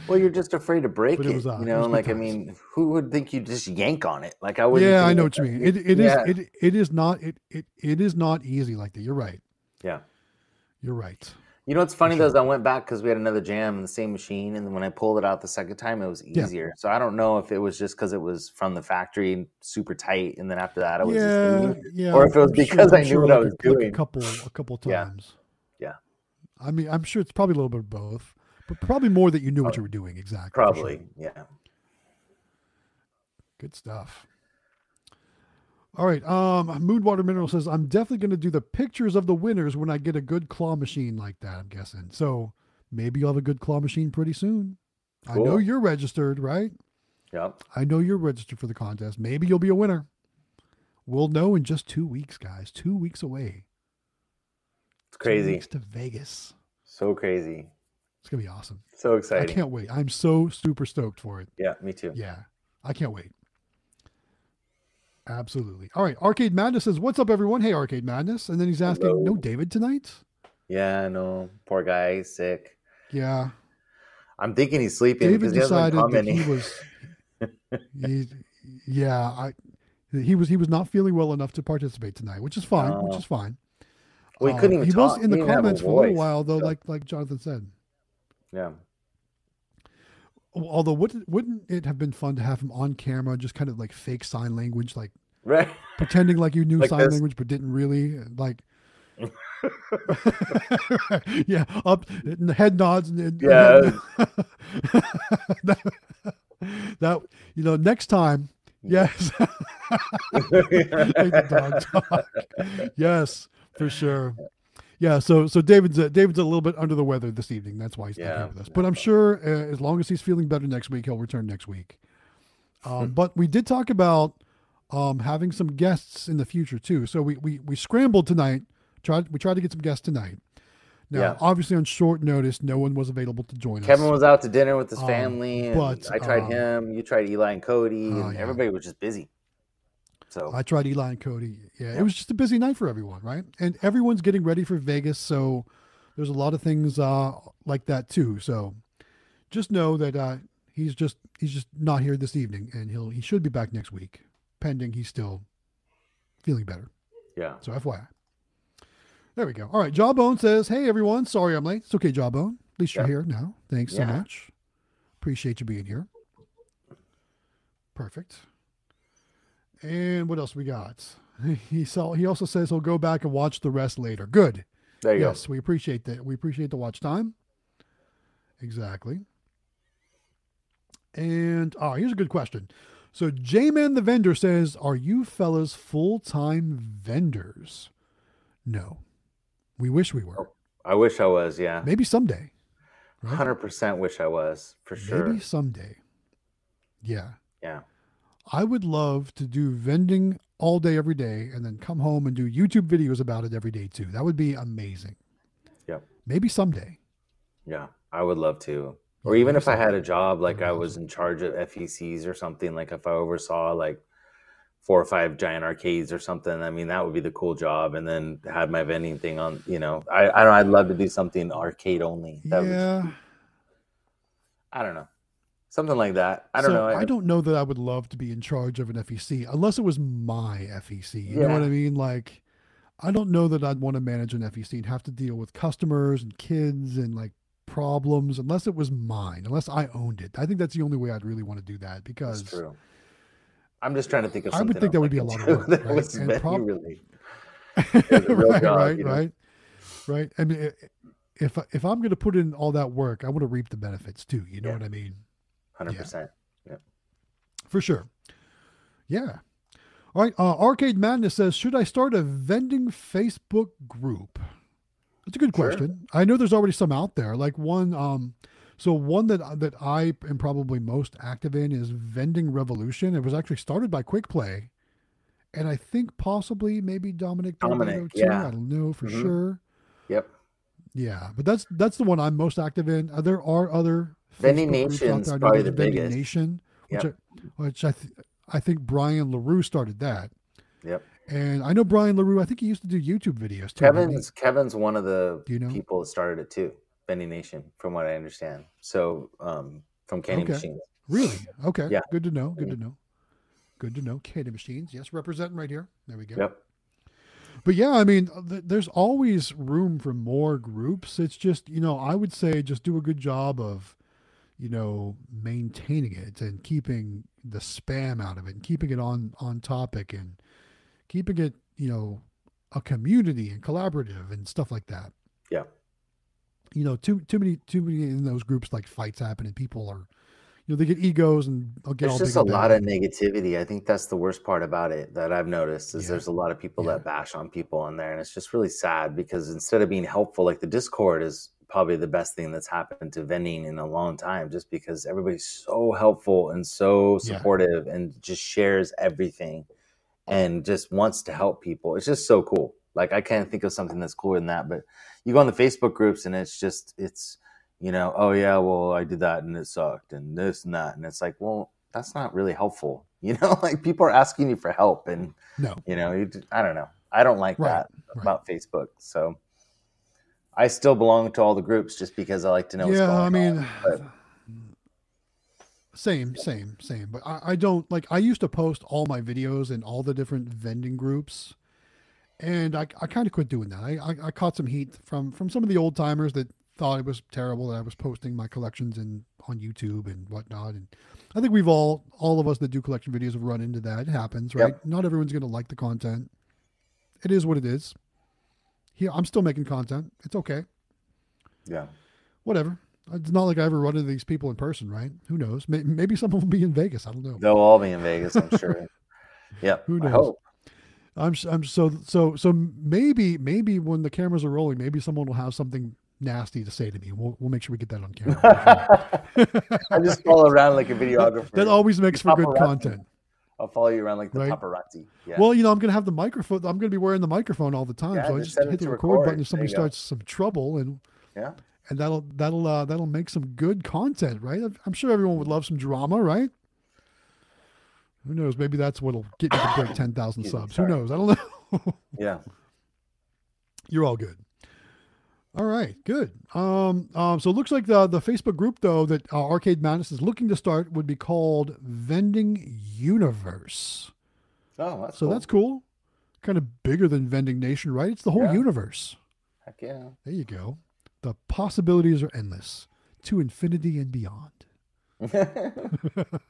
well, you're just afraid to break it. it uh, you know, like, I mean, who would think you'd just yank on it? Like I would. yeah, I know what you mean. It it is Yeah. it it is not it it it is not easy like that. You're right. Yeah. You're right. You know what's funny though is I went back because we had another jam in the same machine, and when I pulled it out the second time, it was Yeah. easier. So I don't know if it was just because it was from the factory, super tight, and then after that, I was yeah, just yeah. or if it was sure- because I'm I knew sure what I was a, like doing. a couple, a couple Yeah. times. Yeah. I mean, I'm sure it's probably a little bit of both, but probably more that you knew what you were doing exactly. for sure. probably, yeah. Good stuff. All right. Um, Moonwater Mineral says I'm definitely going to do the pictures of the winners when I get a good claw machine like that. I'm guessing. So maybe you'll have a good claw machine pretty soon. I know you're registered, right? Yep. I know you're registered for the contest. Maybe you'll be a winner. We'll know in just two weeks, guys. Two weeks away. Crazy. to Vegas. So crazy. It's gonna be awesome. So exciting. I can't wait. I'm so super stoked for it. Yeah, me too. Yeah, I can't wait. Absolutely. All right. Arcade Madness says, "What's up, everyone?" Hey, Arcade Madness, and then he's asking, Hello. "No David tonight?" Yeah, no. Poor guy, he's sick. Yeah, I'm thinking he's sleeping David because he decided that he was. he, yeah, I. He was he was not feeling well enough to participate tonight, which is fine. Which Oh. is fine. Well, he couldn't even he talk. was in the He a comments for a little while, though, like like Jonathan said. Yeah. Although, wouldn't wouldn't it have been fun to have him on camera, just kind of like fake sign language, like Right. pretending like you knew Like sign this. language but didn't really like yeah up and the head nods and, and- Yeah. that, that you know next time yes Make the dog talk. yes for sure yeah so so david's a, david's a little bit under the weather this evening that's why he's not Yeah. here with us but i'm sure uh, as long as he's feeling better next week he'll return next week um, but we did talk about um, having some guests in the future too. So we we, we scrambled tonight. Tried we tried to get some guests tonight. Now, Yeah. obviously, on short notice, no one was available to join Kevin us. was out to dinner with his Um, family, and but, I tried um, him. You tried Eli and Cody, Oh, and yeah. everybody was just busy. So I tried Eli and Cody. Yeah, Yeah. it was just a busy night for everyone, right? And everyone's getting ready for Vegas, so there's a lot of things uh, like that too. So just know that uh, he's just he's just not here this evening, and he'll he should be back next week, pending he's still feeling better. yeah, So FYI. There we go. All right. Jawbone says, Hey everyone, sorry I'm late. It's okay, Jawbone. At least you're Yeah. here now. Thanks so much. Appreciate you being here. Perfect. And what else we got? He saw he also says he'll go back and watch the rest later. Good. there you yes, we appreciate that. We appreciate the watch time. Exactly. And oh, here's a good question. So J-Man the vendor says, "Are you fellas full-time vendors?" No. We wish we were. Oh, I wish I was. Yeah, Maybe someday. Right? hundred percent wish I was for sure. Maybe someday. Yeah. Yeah, I would love to do vending all day every day and then come home and do YouTube videos about it every day too. That would be amazing. Yeah. Maybe someday. yeah, I would love to. Or Yeah, even if I had a job, like I was in charge of FECs or something, like if I oversaw like four or five giant arcades or something, I mean that would be the cool job. And then have my vending thing on, you know, I I don't. I'd love to do something arcade only. That would- yeah. I don't know, something like that. I don't So know. I don't know that I would love to be in charge of an FEC unless it was my FEC. You know what I mean? Like, I don't know that I'd want to manage an FEC and have to deal with customers and kids and like problems unless it was mine, unless I owned it. I think that's the only way I'd really want to do that That's because true. I'm just trying to think of. I would think that would be a lot of work, that right? was And prob- really- a right, job, right, you know? right, right. I mean, eh, if if I'm going to put in all that work, I want to reap the benefits too. You know Yeah. what I mean? Hundred percent. Yep. For sure. Yeah. All right. Uh, Arcade Madness says, should I start a vending Facebook group? That's a good Sure. question. I know there's already some out there. Like one, um, so one that that I am probably most active in is Vending Revolution. It was actually started by Quick Play, and I think possibly maybe Dominic Dominic, too. yeah. I don't know for Mhm. sure. Yep. Yeah, but that's that's the one I'm most active in. Uh, there are other Facebook groups out there. Probably the Vending biggest. Nation, which Yep. I, which I th- I think Brian Larue started that, Yep. and I know Brian Larue. I think he used to do YouTube videos too. Kevin's Kevin's one of the you know? people that started it too. Vending Nation, from what I understand. So um, from Candy Okay. Machines. Really? Okay. Yeah. Good to know. Good to know. Good to know. Candy machines. Yes, representing right here. There we go. Yep. But yeah, I mean, th- there's always room for more groups. It's just, you know, I would say just do a good job of, you know, maintaining it and keeping the spam out of it and keeping it on on topic and keeping it, you know, a community and collaborative and stuff like that. Yeah. You know, too too many too many in those groups like fights happen and people are, you know they get egos and I'll get There's all just a lot of negativity. I think that's the worst part about it that I've noticed is Yeah. there's a lot of people Yeah. that bash on people on there, and it's just really sad because instead of being helpful, like the Discord is probably the best thing that's happened to vending in a long time, just because everybody's so helpful and so Yeah. supportive and just shares everything and just wants to help people. It's just so cool. Like I can't think of something that's cooler than that. But you go on the Facebook groups and it's just it's you know, oh yeah, well I did that and it sucked and this and that and it's like, well, that's not really helpful. You know, like people are asking you for help and No, you know, you, I don't know. I don't like Right, that right. about Facebook. So I still belong to all the groups just because I like to know what's yeah, I on. mean, but- same, same, same. But I, I don't like. I used to post all my videos in all the different vending groups, and I, I kind of quit doing that. I, I, I caught some heat from from some of the old timers that thought it was terrible that I was posting my collections in on YouTube and whatnot. And I think we've all, all of us that do collection videos have run into that. It happens, Yep. right? Not everyone's going to like the content. It is what it is. Here, I'm still making content. It's okay. yeah. Whatever. It's not like I ever run into these people in person, right? Who knows? May- Maybe someone will be in Vegas. I don't know. They'll all be in Vegas, I'm sure. yeah. Who knows? I'm I'm so so so maybe maybe when the cameras are rolling, maybe someone will have something nasty to say to me. We'll we'll make sure we get that on camera. I just follow around like a videographer. that always makes for good content. I'll follow you around like the Right. paparazzi. Yeah. Well, you know, I'm gonna have the microphone. I'm gonna be wearing the microphone all the time, Yeah, so I just just set it hit the record, record. button if somebody you go. starts some trouble, and yeah. and that'll that'll uh, that'll make some good content, right? I'm sure everyone would love some drama, right? Who knows? Maybe that's what'll get me to break ten thousand subs. Who knows? I don't know. Yeah. You're all good. All right, good. Um, um, so it looks like the the Facebook group though that uh, Arcade Madness is looking to start would be called Vending Universe. Oh, that's So cool. that's cool. Kind of bigger than Vending Nation, right? It's the whole Yeah. universe. Heck yeah. There you go. The possibilities are endless to infinity and beyond.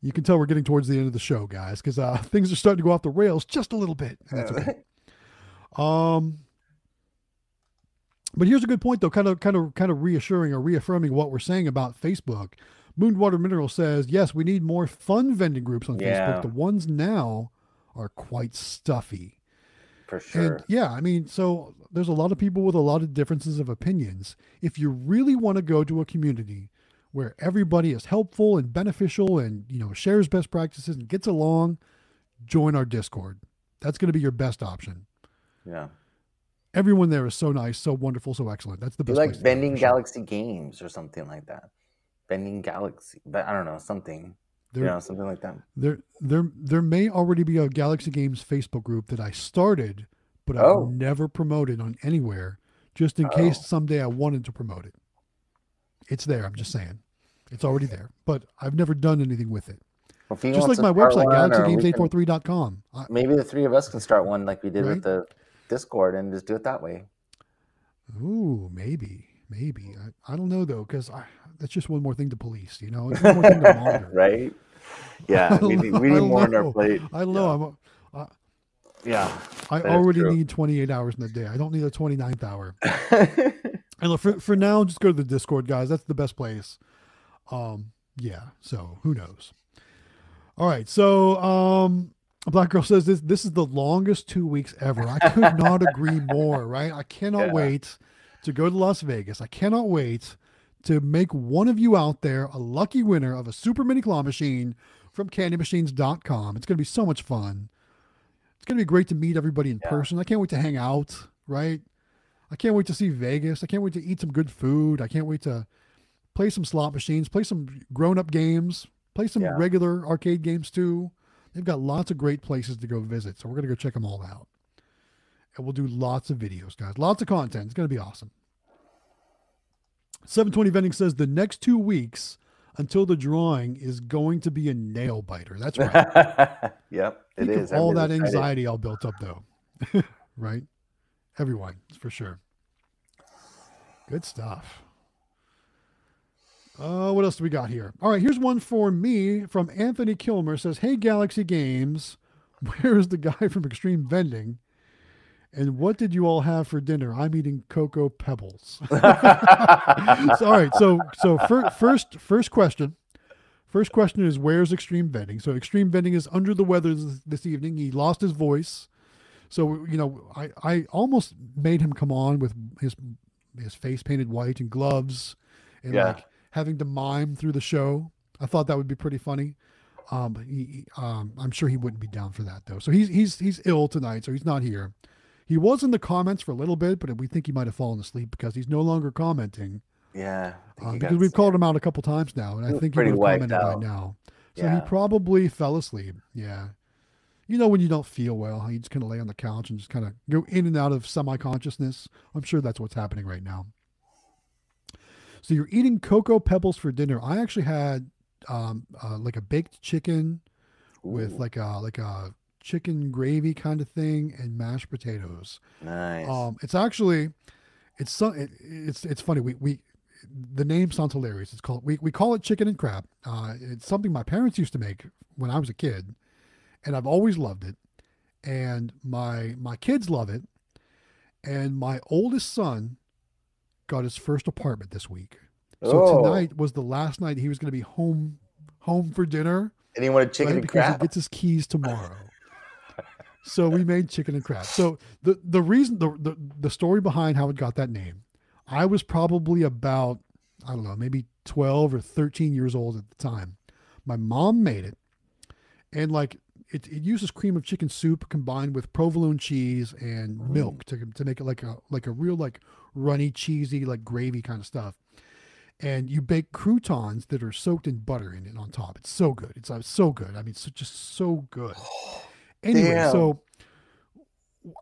You can tell we're getting towards the end of the show, guys, because uh, things are starting to go off the rails just a little bit. That's okay. Um, but here's a good point, though, kind of, kind of, kind of reassuring or reaffirming what we're saying about Facebook. Moonwater Mineral says, yes, we need more fun vending groups on Yeah. Facebook. The ones now are quite stuffy. For sure. And yeah, I mean, so there's a lot of people with a lot of differences of opinions. If you really want to go to a community where everybody is helpful and beneficial and, you know, shares best practices and gets along, join our Discord. That's going to be your best option. Yeah. Everyone there is so nice, so wonderful, so excellent. That's the Be best. like place to go, Bending for sure. Galaxy Games or something like that. Vending Galaxy. But I don't know, something. There, you know, something like that. there, there, there may already be a Galaxy Games Facebook group that I started, but I've Oh. never promoted on anywhere, just in Oh. case someday I wanted to promote it. It's there. I'm just saying, it's already there, but I've never done anything with it. Well, Just like my website, one, or we can- galaxygames843.com. Maybe the three of us can start one like we did Right. with the Discord and just do it that way. ooh, maybe, maybe. I, I don't know though, because that's just one more thing to police. You know, it's one more thing to monitor. right? Yeah, we need, we need more on our plate. I don't know. I'm, Yeah. I already need 28 hours in a day. I don't need a 29th hour. And look, for, for now, just go to the Discord, guys. That's the best place. Um, yeah. So who knows? All right. So um, Black Girl says this this is the longest two weeks ever. I could not agree more. Right? I cannot Yeah. wait to go to Las Vegas. I cannot wait to make one of you out there a lucky winner of a super mini claw machine from candymachines.com. It's going to be so much fun. It's going to be great to meet everybody in Yeah. person. I can't wait to hang out, right? I can't wait to see Vegas. I can't wait to eat some good food. I can't wait to play some slot machines, play some grown up games, play some Yeah. regular arcade games too. They've got lots of great places to go visit. So we're going to go check them all out. And we'll do lots of videos, guys. Lots of content. It's going to be awesome. 720 Vending says the next two weeks until the drawing is going to be a nail biter. That's right. yep, it Think of is. all that excited. anxiety all built up though. right? Everyone, for sure. Good stuff. Uh, what else do we got here? All right, here's one for me from Anthony Kilmer says, Hey Galaxy Games, where's the guy from Xtreme Vending? And what did you all have for dinner? I'm eating cocoa pebbles. so, all right. So, so fir- first, first question. First question is where's Xtreme Vending? So, Xtreme Vending is under the weather this, this evening. He lost his voice. So, you know, I, I almost made him come on with his his face painted white and gloves and Yeah. like having to mime through the show. I thought that would be pretty funny. Um, he, he- um, I'm sure he wouldn't be down for that though. So he's he's he's ill tonight, so he's not here. He was in the comments for a little bit, but we think he might have fallen asleep because he's no longer commenting. Yeah. Uh, because we've called him out a couple times now, and I think he pretty would have commented by now. So Yeah. he probably fell asleep. Yeah. You know when you don't feel well, you just kind of lay on the couch and just kind of go in and out of semi-consciousness. I'm sure that's what's happening right now. So you're eating cocoa pebbles for dinner. I actually had um, uh, like a baked chicken with like a like a chicken gravy kind of thing and mashed potatoes. nice. Um, it's actually, it's so, it, it's it's funny. We we the name sounds hilarious. It's called we we call it chicken and crab. Uh, it's something my parents used to make when I was a kid, and I've always loved it. And my my kids love it, and my oldest son got his first apartment this week. So Oh. tonight was the last night he was going to be home home for dinner and he wanted chicken right? and because crab. he gets his keys tomorrow. so we made chicken and crab. So the the reason the, the the story behind how it got that name, I was probably about I don't know maybe twelve or thirteen years old at the time. My mom made it, and like it, it uses cream of chicken soup combined with provolone cheese and Mm. milk to to make it like a like a real like runny cheesy like gravy kind of stuff and you bake croutons that are soaked in butter in it on top. It's so good. It's uh, so good. I mean, it's just so good. Anyway, Damn. so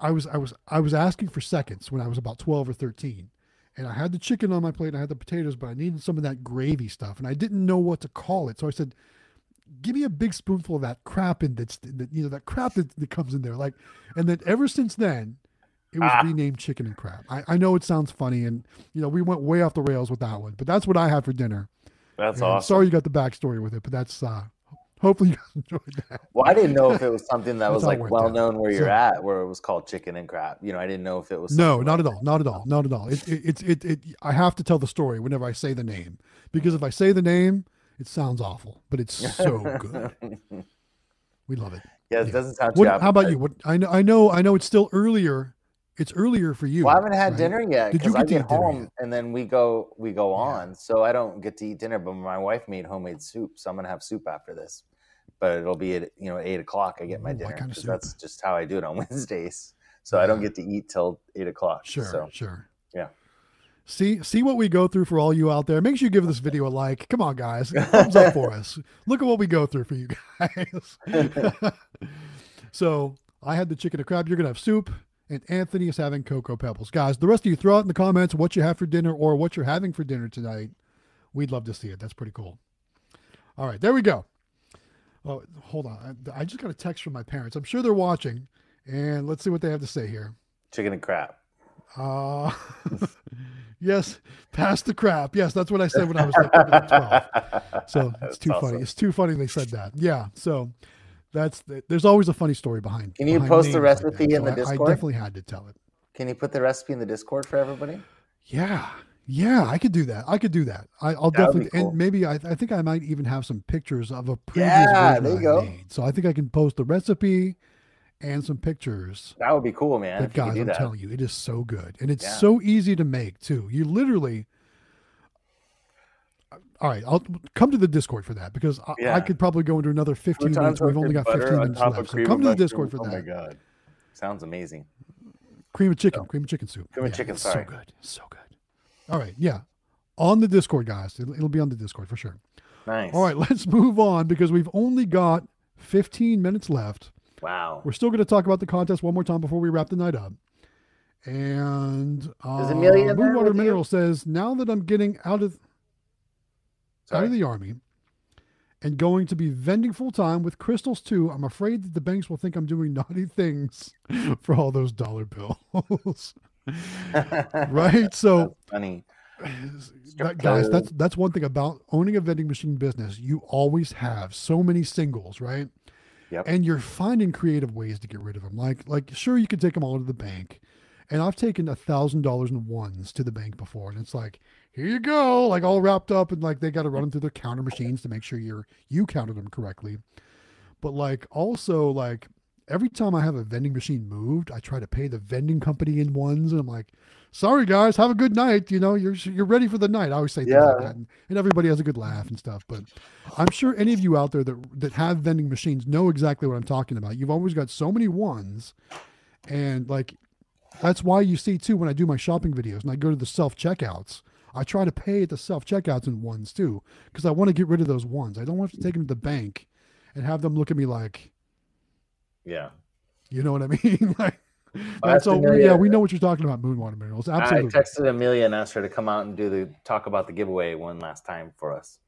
I was I was I was asking for seconds when I was about twelve or thirteen, and I had the chicken on my plate. And I had the potatoes, but I needed some of that gravy stuff, and I didn't know what to call it. So I said, "Give me a big spoonful of that crap in that's that you know that crap that, that comes in there." Like, and then ever since then. It was Ah. renamed chicken and crab. I, I know it sounds funny, and you know we went way off the rails with that one, but that's what I had for dinner. That's And awesome. Sorry you got the backstory with it, but that's uh hopefully you guys enjoyed that. Well, I didn't know if it was something that was like well out. known where you're So- at, where it was called chicken and crab. You know, I didn't know if it was. No, not at all. Not at all. Not at all. It, it, it's it, it I have to tell the story whenever I say the name. Because if I say the name, it sounds awful. But it's so good. We love it. yeah, it Yeah. doesn't sound too. What, how about you? What I know I know I know it's still earlier. It's earlier for you. Well, I haven't had right? dinner yet Did you because I get to eat dinner home yet? and then we go we go Yeah. on, so I don't get to eat dinner. But my wife made homemade soup, so I'm gonna have soup after this. But it'll be at you know eight o'clock. I get my Ooh, what dinner kind of that's just how I do it on Wednesdays. So I don't get to eat till eight o'clock. Sure, So sure. yeah. See, see what we go through for all you out there. Make sure you give this video a like. Come on, guys, thumbs up for us. Look at what we go through for you guys. so I had the chicken and crab. You're gonna have soup, and Anthony is having cocoa pebbles. Guys, the rest of you throw out in the comments what you have for dinner or what you're having for dinner tonight. We'd love to see it. That's pretty cool. All right, there we go. Oh, hold on. I, I just got a text from my parents. I'm sure they're watching, and let's see what they have to say here. chicken and crab. Uh, yes, pass the crap. Yes, that's what I said when I was like, like 12. So it's too awesome. funny. It's too funny they said that. Yeah. So that's there's always a funny story behind. Can you behind post the like recipe that. in the I- I, definitely had to tell it. Can you put the recipe in the Discord for everybody? Yeah. Yeah, I could do that. I could do that. I, I'll That would definitely, cool. and maybe I, I think I might even have some pictures of a previous Yeah, version there you I go. made. So I think I can post the recipe and some pictures. That would be cool, man. But if you could guys, I'm that. telling you, it is so good, and it's Yeah. so easy to make too. You literally. All right, I'll come to the Discord for that because I, Yeah. I could probably go into another 15 minutes. We've only got 15 on minutes left, so come to the. Discord for that. Oh my god, sounds amazing. Cream of chicken, oh. cream of chicken soup. Cream of Yeah, chicken, sorry. So good, so good. All right, yeah, on the Discord, guys. It'll, it'll be on the Discord for sure. Nice. All right, let's move on because we've only got 15 minutes left. Wow. We're still going to talk about the contest one more time before we wrap the night up. And uh, Is Emelia in Blue Water with you? Mineral says, now that I'm getting out of out of the army and going to be vending full time with crystals too, I'm afraid that the banks will think I'm doing naughty things for all those dollar bills. right? So That's funny. that, guys, that's that's one thing about owning a vending machine business. You always have so many singles, right? Yep. And you're finding creative ways to get rid of them. Like like sure you can take them all to the bank, And I've taken a thousand dollars in ones to the bank before, and it's like, here you go, like all wrapped up, and like they got to run them through their counter machines to make sure you're you counted them correctly. But like also like every time I have a vending machine moved, I try to pay the vending company in ones, and I'm like, sorry guys, have a good night. You know, you're you're ready for the night. I always say Yeah. like that, and, and everybody has a good laugh and stuff. But I'm sure any of you out there that that have vending machines know exactly what I'm talking about. You've always got so many ones, and like that's why you see too when I do my shopping videos and I go to the self checkouts. I try to pay at the self checkouts in ones too because I want to get rid of those ones. I don't want to take them to the bank and have them look at me like, Yeah. you know what I mean? like that's all. asked Yeah, we know what you're talking about. Moonwater minerals, absolutely. I texted Emelia and asked her to come out and do the talk about the giveaway one last time for us.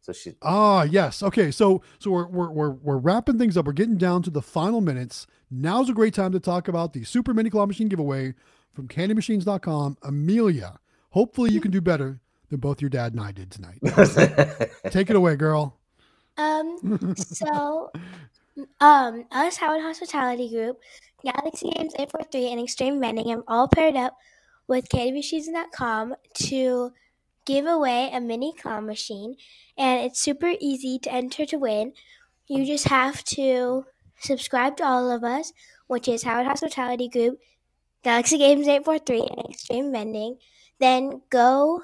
So she Ah, yes. Okay, so so we're, we're we're we're wrapping things up. We're getting down to the final minutes. Now's a great time to talk about the Super Mini Claw Machine giveaway from CandyMachines.com. Emelia, hopefully you can do better than both your dad and I did tonight. Take it away, girl. Um, so, um, us Howard Hospitality Group, Galaxy Games 843, and Xtreme Vending have all paired up with CandyMachines.com to give away a mini claw machine, and it's super easy to enter to win. You just have to subscribe to all of us, which is Howard Hospitality Group, Galaxy Games 843, and Xtreme Vending. Then go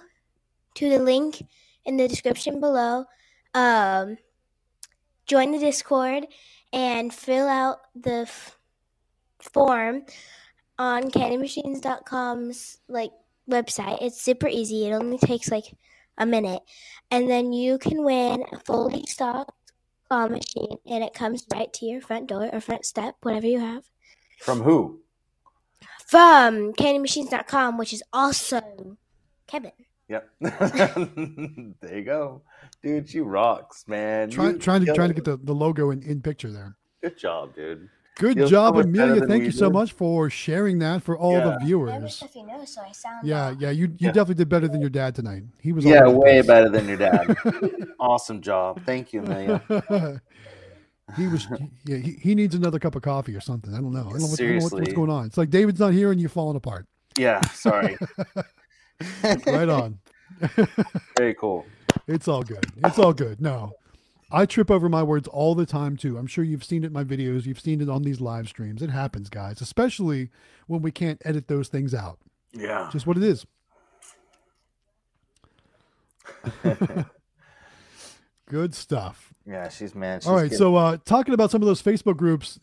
to the link in the description below. Um, join the Discord and fill out the f- form on candymachines.com's like website. It's super easy. It only takes like a minute, and then you can win a fully stocked claw machine, and it comes right to your front door or front step, whatever you have, from who? from candymachines.com, which is also Kevin. Yep. there you go. Dude, she rocks, man. Try, You trying to kill trying to get the, the logo in, in picture there. Good job, dude. Good You're so job, Emelia. Thank we you so much for sharing that for all the Yeah. Never viewers. stuff you know, so I sound Yeah, all- yeah, you you Yeah. definitely did better than your dad tonight. He was Yeah, all over the way place. better than your dad. awesome job. Thank you, Emelia. he was yeah, he, he needs another cup of coffee or something. I don't know. I don't know, what, I don't know what- what's going on. It's like David's not here and you're falling apart. Yeah, sorry. Right on. Very cool. It's all good. It's all good. No. I trip over my words all the time too. I'm sure you've seen it in my videos. You've seen it on these live streams. It happens, guys, especially when we can't edit those things out. Yeah. Just what it is. Good stuff. Yeah, she's man. She's All right. So, uh, talking about some of those Facebook groups,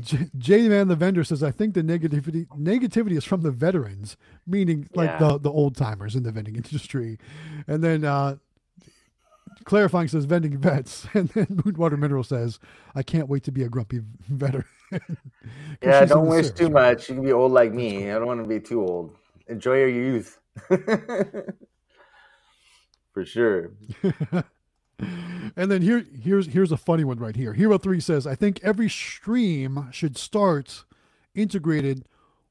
J- J Man the vendor says, I think the negativity negativity is from the veterans, meaning like Yeah. the the old timers in the vending industry, and then uh, clarifying says vending vets, and then Moonwater Mineral says, I can't wait to be a grumpy veteran." yeah, don't wish too right? much. You can be old like me. I don't want to be too old. Enjoy your youth. For sure. And then here here's here's a funny one right here. Hero 3 says, I think every stream should start integrated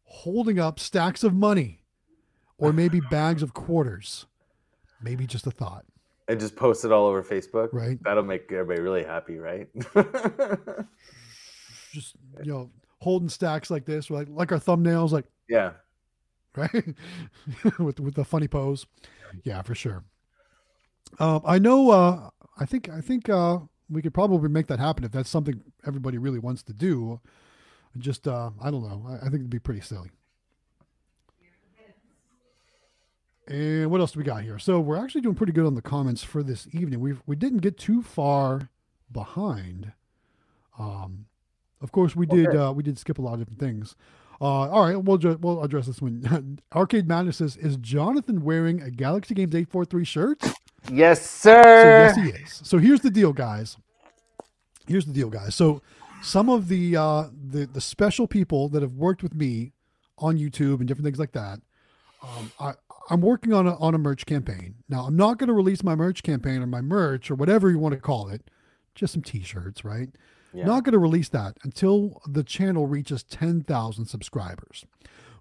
holding up stacks of money or maybe bags of quarters. Maybe just a thought, And just post it all over Facebook. right? That'll make everybody really happy, right? Just you know, holding stacks like this, like like our thumbnails, like yeah. right with with the funny pose. Yeah, for sure. Um, I know. Uh, I think. I think uh, we could probably make that happen if that's something everybody really wants to do. Just, uh, I don't know. I, I think it'd be pretty silly. And what else do we got here? So we're actually doing pretty good on the comments for this evening. We we didn't get too far behind. Um, of course, we did. Okay. Uh, we did skip a lot of different things. Uh, all right, we'll ju- we'll address this one. Arcade Madness says, "Is Jonathan wearing a Galaxy Games eight four three shirt?" Yes, So sir. yes, he is. So here's the deal, guys. Here's the deal, guys. So some of the uh, the the special people that have worked with me on YouTube and different things like that, um, I I'm working on a on a merch campaign. Now I'm not going to release my merch campaign or my merch or whatever you want to call it, just some T-shirts, right? Yeah. Not going to release that until the channel reaches 10,000 subscribers.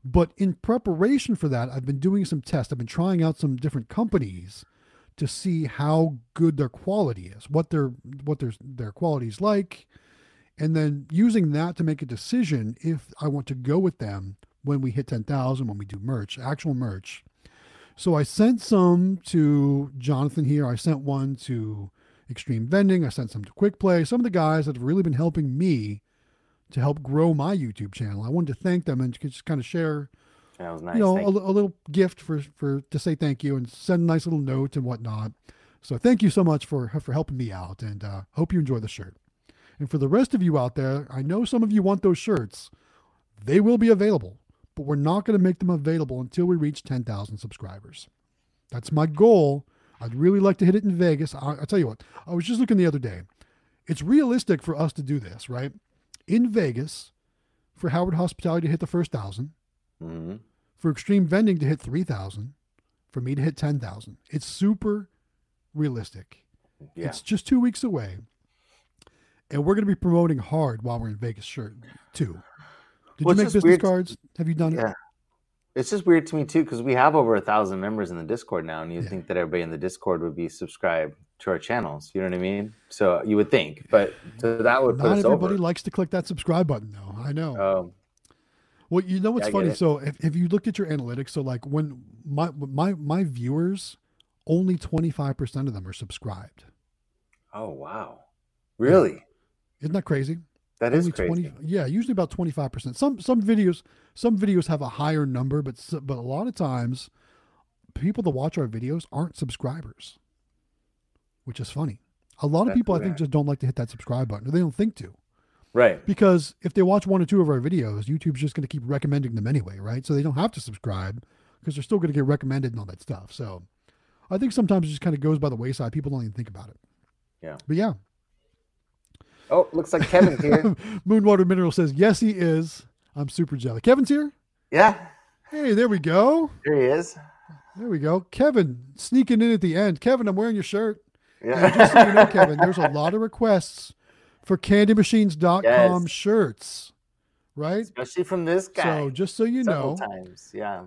But in preparation for that, I've been doing some tests. I've been trying out some different companies to see how good their quality is, what their what their their quality is like, and then using that to make a decision if I want to go with them when we hit 10,000 when we do merch, actual merch. So I sent some to Jonathan here. I sent one to Xtreme Vending. I sent some to Quick Play. Some of the guys that have really been helping me to help grow my YouTube channel. I wanted to thank them and just kind of share, That was nice. you know, a, a little gift for for to say thank you and send a nice little note and whatnot. So thank you so much for for helping me out, and uh, hope you enjoy the shirt. And for the rest of you out there, I know some of you want those shirts. They will be available, but we're not going to make them available until we reach 10,000 subscribers. That's my goal. I'd really like to hit it in Vegas. I, I'll tell you what, I was just looking the other day. It's realistic for us to do this, right? In Vegas, for Howard Hospitality to hit the first thousand, hmm for Xtreme Vending to hit 3,000, for me to hit 10,000. It's super realistic. Yeah. It's just two weeks away. And we're going to be promoting hard while we're in Vegas, sure, too. Did Well, you make business weird- cards? Have you done it? Yeah. It's just weird to me too because we have over a thousand members in the Discord now, and you'd Yeah. think that everybody in the Discord would be subscribed to our channels. You know what I mean? So you would think, but so that would put Not everybody over. likes to click that subscribe button, though. I know. Um, well, you know what's get funny? So if, if you looked at your analytics, so like when my my my viewers, only 25% of them are subscribed. oh wow, really? Isn't that crazy? That is Only crazy. 20 yeah usually about 25% some some videos some videos have a higher number but but a lot of times people that watch our videos aren't subscribers which is funny a lot of That's people i think just don't like to hit that subscribe button or they don't think to Right. because if they watch one or two of our videos youtube's just going to keep recommending them anyway right so they don't have to subscribe because they're still going to get recommended and all that stuff so i think sometimes it just kind of goes by the wayside people don't even think about it Yeah. but yeah Oh, looks like Kevin's here. moonwater mineral says yes he is i'm super jelly kevin's here yeah, Hey, there we go. here he is. There we go. Kevin sneaking in at the end. Kevin, I'm wearing your shirt. And Yeah. just so you know, Kevin, there's a lot of requests for candymachines.com Yes. shirts, right? Especially from this guy. So just so you several know, times. Yeah.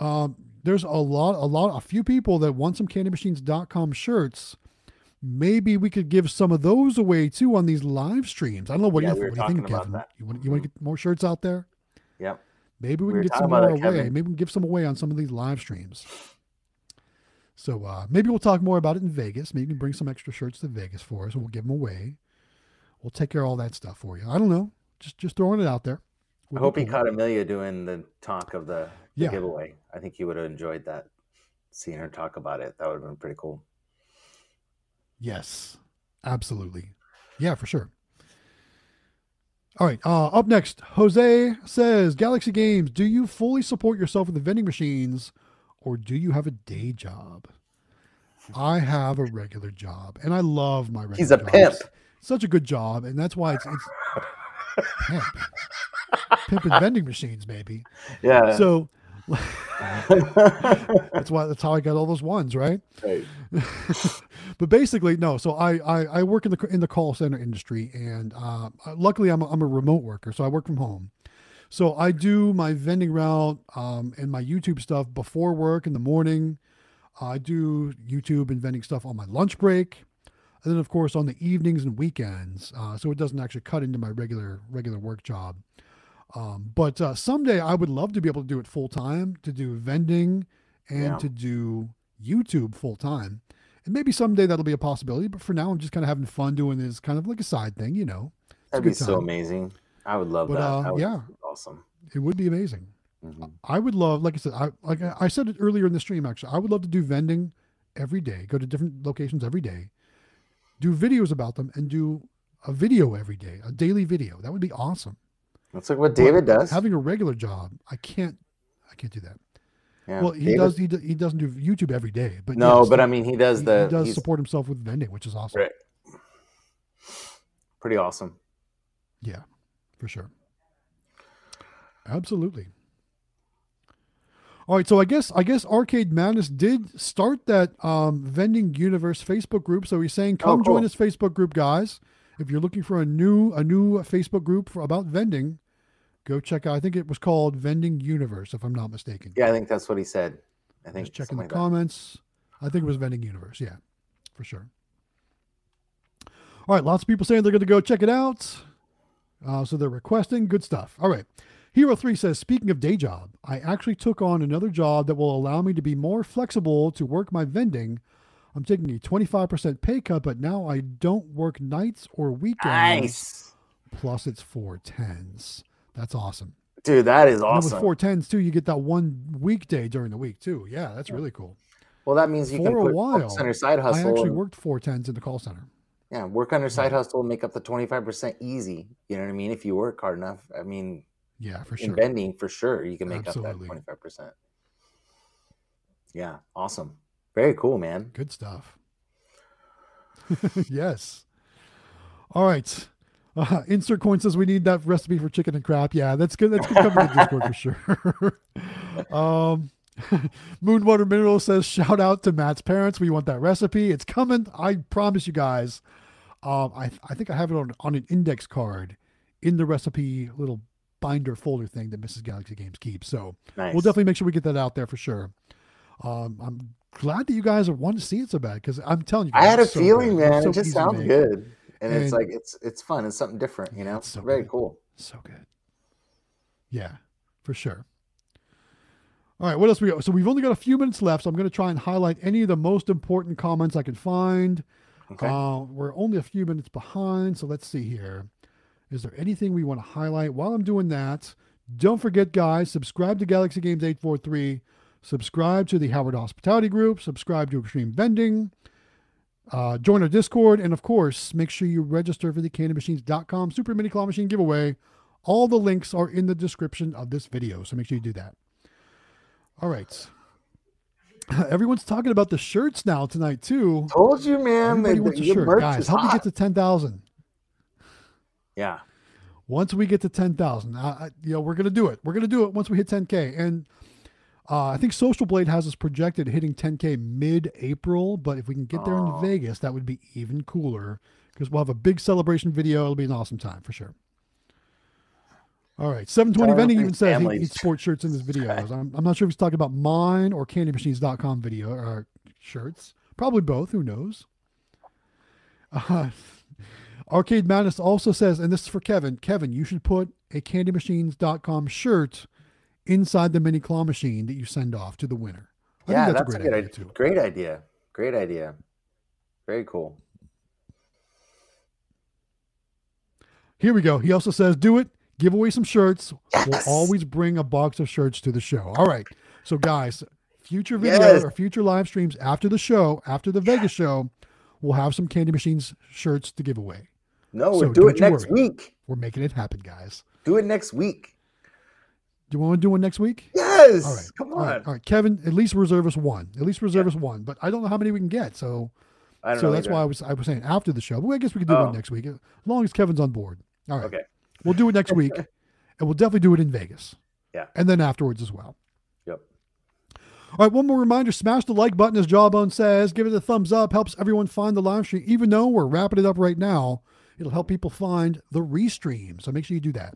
um, there's a lot, a lot, a few people that want some candymachines.com shirts. Maybe we could give some of those away too on these live streams. I don't know what Yeah, do you, we what you think, Kevin? that. You want, you want to get more shirts out there? Yep. Maybe we We can get some more away. Kevin. Maybe we can give some away on some of these live streams. So uh, maybe we'll talk more about it in Vegas. Maybe we can bring some extra shirts to Vegas for us, and we'll give them away. We'll take care of all that stuff for you. I don't know, just just throwing it out there. I Would be hope he caught Emelia doing the talk of the, the Yeah. giveaway. I think he would have enjoyed that, seeing her talk about it. That would have been pretty cool. Yes, absolutely. Yeah, for sure. All right. Uh, up next, Jose says, Galaxy Games, do you fully support yourself with the vending machines or do you have a day job? I have a regular job and I love my regular He's a job. pimp. Such a good job. And that's why it's, it's pimp. Pimping vending machines, maybe. Yeah. So that's why, that's how I got all those ones, right? Right. but basically, no. So I, I I work in the in the call center industry, and uh, luckily I'm a, I'm a remote worker, so I work from home. So I do my vending route um, and my YouTube stuff before work in the morning. I do YouTube and vending stuff on my lunch break, and then of course on the evenings and weekends. Uh, so it doesn't actually cut into my regular regular work job. Um, but uh, someday I would love to be able to do it full time, to do vending and Yeah. to do YouTube full time. And maybe someday that'll be a possibility. But for now, I'm just kind of having fun doing this kind of like a side thing, you know. That'd be good so amazing. I would love But, that. uh, That would yeah. awesome. It would be amazing. Mhm. I would love, like I said, I like I said it earlier in the stream. Actually, I would love to do vending every day. Go to different locations every day, do videos about them, and do a video every day, a daily video. That would be awesome. That's like what David But does. Having a regular job, I can't. I can't do that. Yeah. Well, he David- does. He, do, he doesn't do YouTube every day, but No, yes, but I mean, he does he, the. he does support himself with vending, which is awesome. Right. pretty awesome. Yeah, for sure. Absolutely. All right, so I guess I guess Arcade Madness did start that um, vending universe Facebook group. So he's saying, come Oh, cool. join this Facebook group, guys. If you're looking for a new a new Facebook group for about vending, go check out. I think it was called Vending Universe, if I'm not mistaken. Yeah, I think that's what he said. I think Just checking the like that. comments. I think it was Vending Universe. Yeah, for sure. All right, lots of people saying they're going to go check it out. Uh, so they're requesting good stuff. All right. Hero 3 says, speaking of day job, I actually took on another job that will allow me to be more flexible to work my vending. I'm taking a 25% pay cut, but now I don't work nights or weekends. Nice. Plus, it's four tens. That's awesome. Dude, that is And awesome. with four tens too, you get that one weekday during the week too. Yeah, that's really cool. well, that means you can For a put while, your side I actually and- worked four tens in the call center. Yeah, work on your side hustle and make up the 25% easy. You know what I mean? If you work hard enough. I mean, Yeah, for sure. in sure. vending, for sure, you can make Absolutely. up that 25%. Yeah, awesome. Very cool, man. Good stuff. yes. All right. Uh, insert coin says we need that recipe for chicken and crap. Yeah, that's good. That's good coming to Discord for sure. um, Moonwater Mineral says shout out to Matt's parents. We want that recipe. It's coming. I promise you guys. Um, I I think I have it on on an index card in the recipe little binder folder thing that Mrs. Galaxy Games keeps. So Nice. we'll definitely make sure we get that out there for sure. Um, I'm glad that you guys want to see it so bad because I'm telling you, I had a so feeling, good. Man. so it just sounds good. And, it's like it's it's fun. It's something different, you know? It's so Very good. cool. So good. Yeah, for sure. All right, what else we got? So we've only got a few minutes left, so I'm going to try and highlight any of the most important comments I can find. Okay. Uh, we're only a few minutes behind, so let's see here. Is there anything we want to highlight? While I'm doing that, don't forget, guys, subscribe to Galaxy Games 843, subscribe to the Howard Hospitality Group, subscribe to Xtreme Vending, uh, join our Discord, and of course, make sure you register for the CandyMachines.com Super Mini Claw Machine giveaway. All the links are in the description of this video, so make sure you do that. All right. Everyone's talking about the shirts now tonight too. Told you, man. Everybody the- wants a shirt, guys. Help me get to ten thousand. Yeah. Once we get to ten thousand, uh, you know, we're gonna do it. We're gonna do it once we hit ten k. And uh, I think Social Blade has us projected hitting ten k mid-April. But if we can get there Oh. in Vegas, that would be even cooler because we'll have a big celebration video. It'll be an awesome time for sure. All right, seven twenty Tell vending even says he eats sports shirts in his videos. I'm, I'm not sure if he's talking about mine or CandyMachines.com video or shirts. Probably both. Who knows? Uh, Arcade Madness also says, and this is for Kevin. Kevin, you should put a CandyMachines.com shirt inside the mini claw machine that you send off to the winner. I yeah, think that's, a, good idea. too. Great idea. Great idea. Very cool. Here we go. He also says, do it. Give away some shirts. Yes. We'll always bring a box of shirts to the show. All right. So, guys, future video Yes. or future live streams after the show, after the Vegas show, we'll have some Candy Machines shirts to give away. No, So we'll do it next worry. week. We're making it happen, guys. Do it next week. Do you want to do one next week? Yes. All right. Come on. right. All right. Kevin, at least reserve us one. At least reserve us one. But I don't know how many we can get. So I don't so know. that's either. why I was I was saying after the show. But I guess we could do Oh. one next week. As long as Kevin's on board. All right. Okay. We'll do it next week. and we'll definitely do it in Vegas. Yeah. And then afterwards as well. Yep. All right, one more reminder smash the like button, as Jawbone says. Give it a thumbs up. Helps everyone find the live stream. Even though we're wrapping it up right now, it'll help people find the restream. So make sure you do that.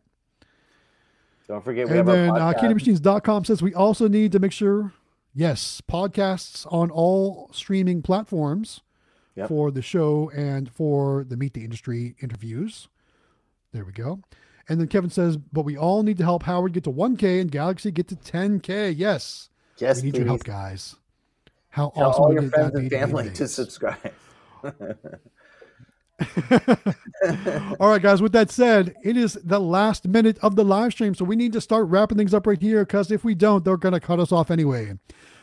Don't forget we And have then uh, podcast. Says we also need to make sure, yes, podcasts on all streaming platforms Yep. for the show and for the Meet the Industry interviews. There we go. And then Kevin says, but we all need to help Howard get to 1K and Galaxy get to 10K. Yes. yes, we need your help, guys. How Tell awesome all your friends and be to be family to subscribe. All right, guys. With that said, it is the last minute of the live stream, so we need to start wrapping things up right here because if we don't, they're going to cut us off anyway.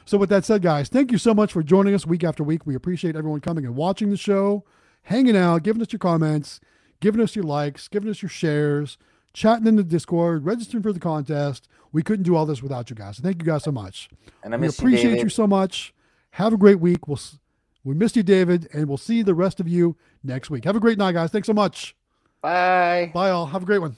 So, with that said, guys, thank you so much for joining us week after week. We appreciate everyone coming and watching the show, hanging out, giving us your comments, giving us your likes, giving us your shares, chatting in the Discord, registering for the contest. We couldn't do all this without you guys. So, thank you guys so much. And I we you, appreciate David. you so much. Have a great week. We'll we missed you, David, and we'll see the rest of you next week. Have a great night, guys. Thanks so much. Bye. Bye, all. Have a great one.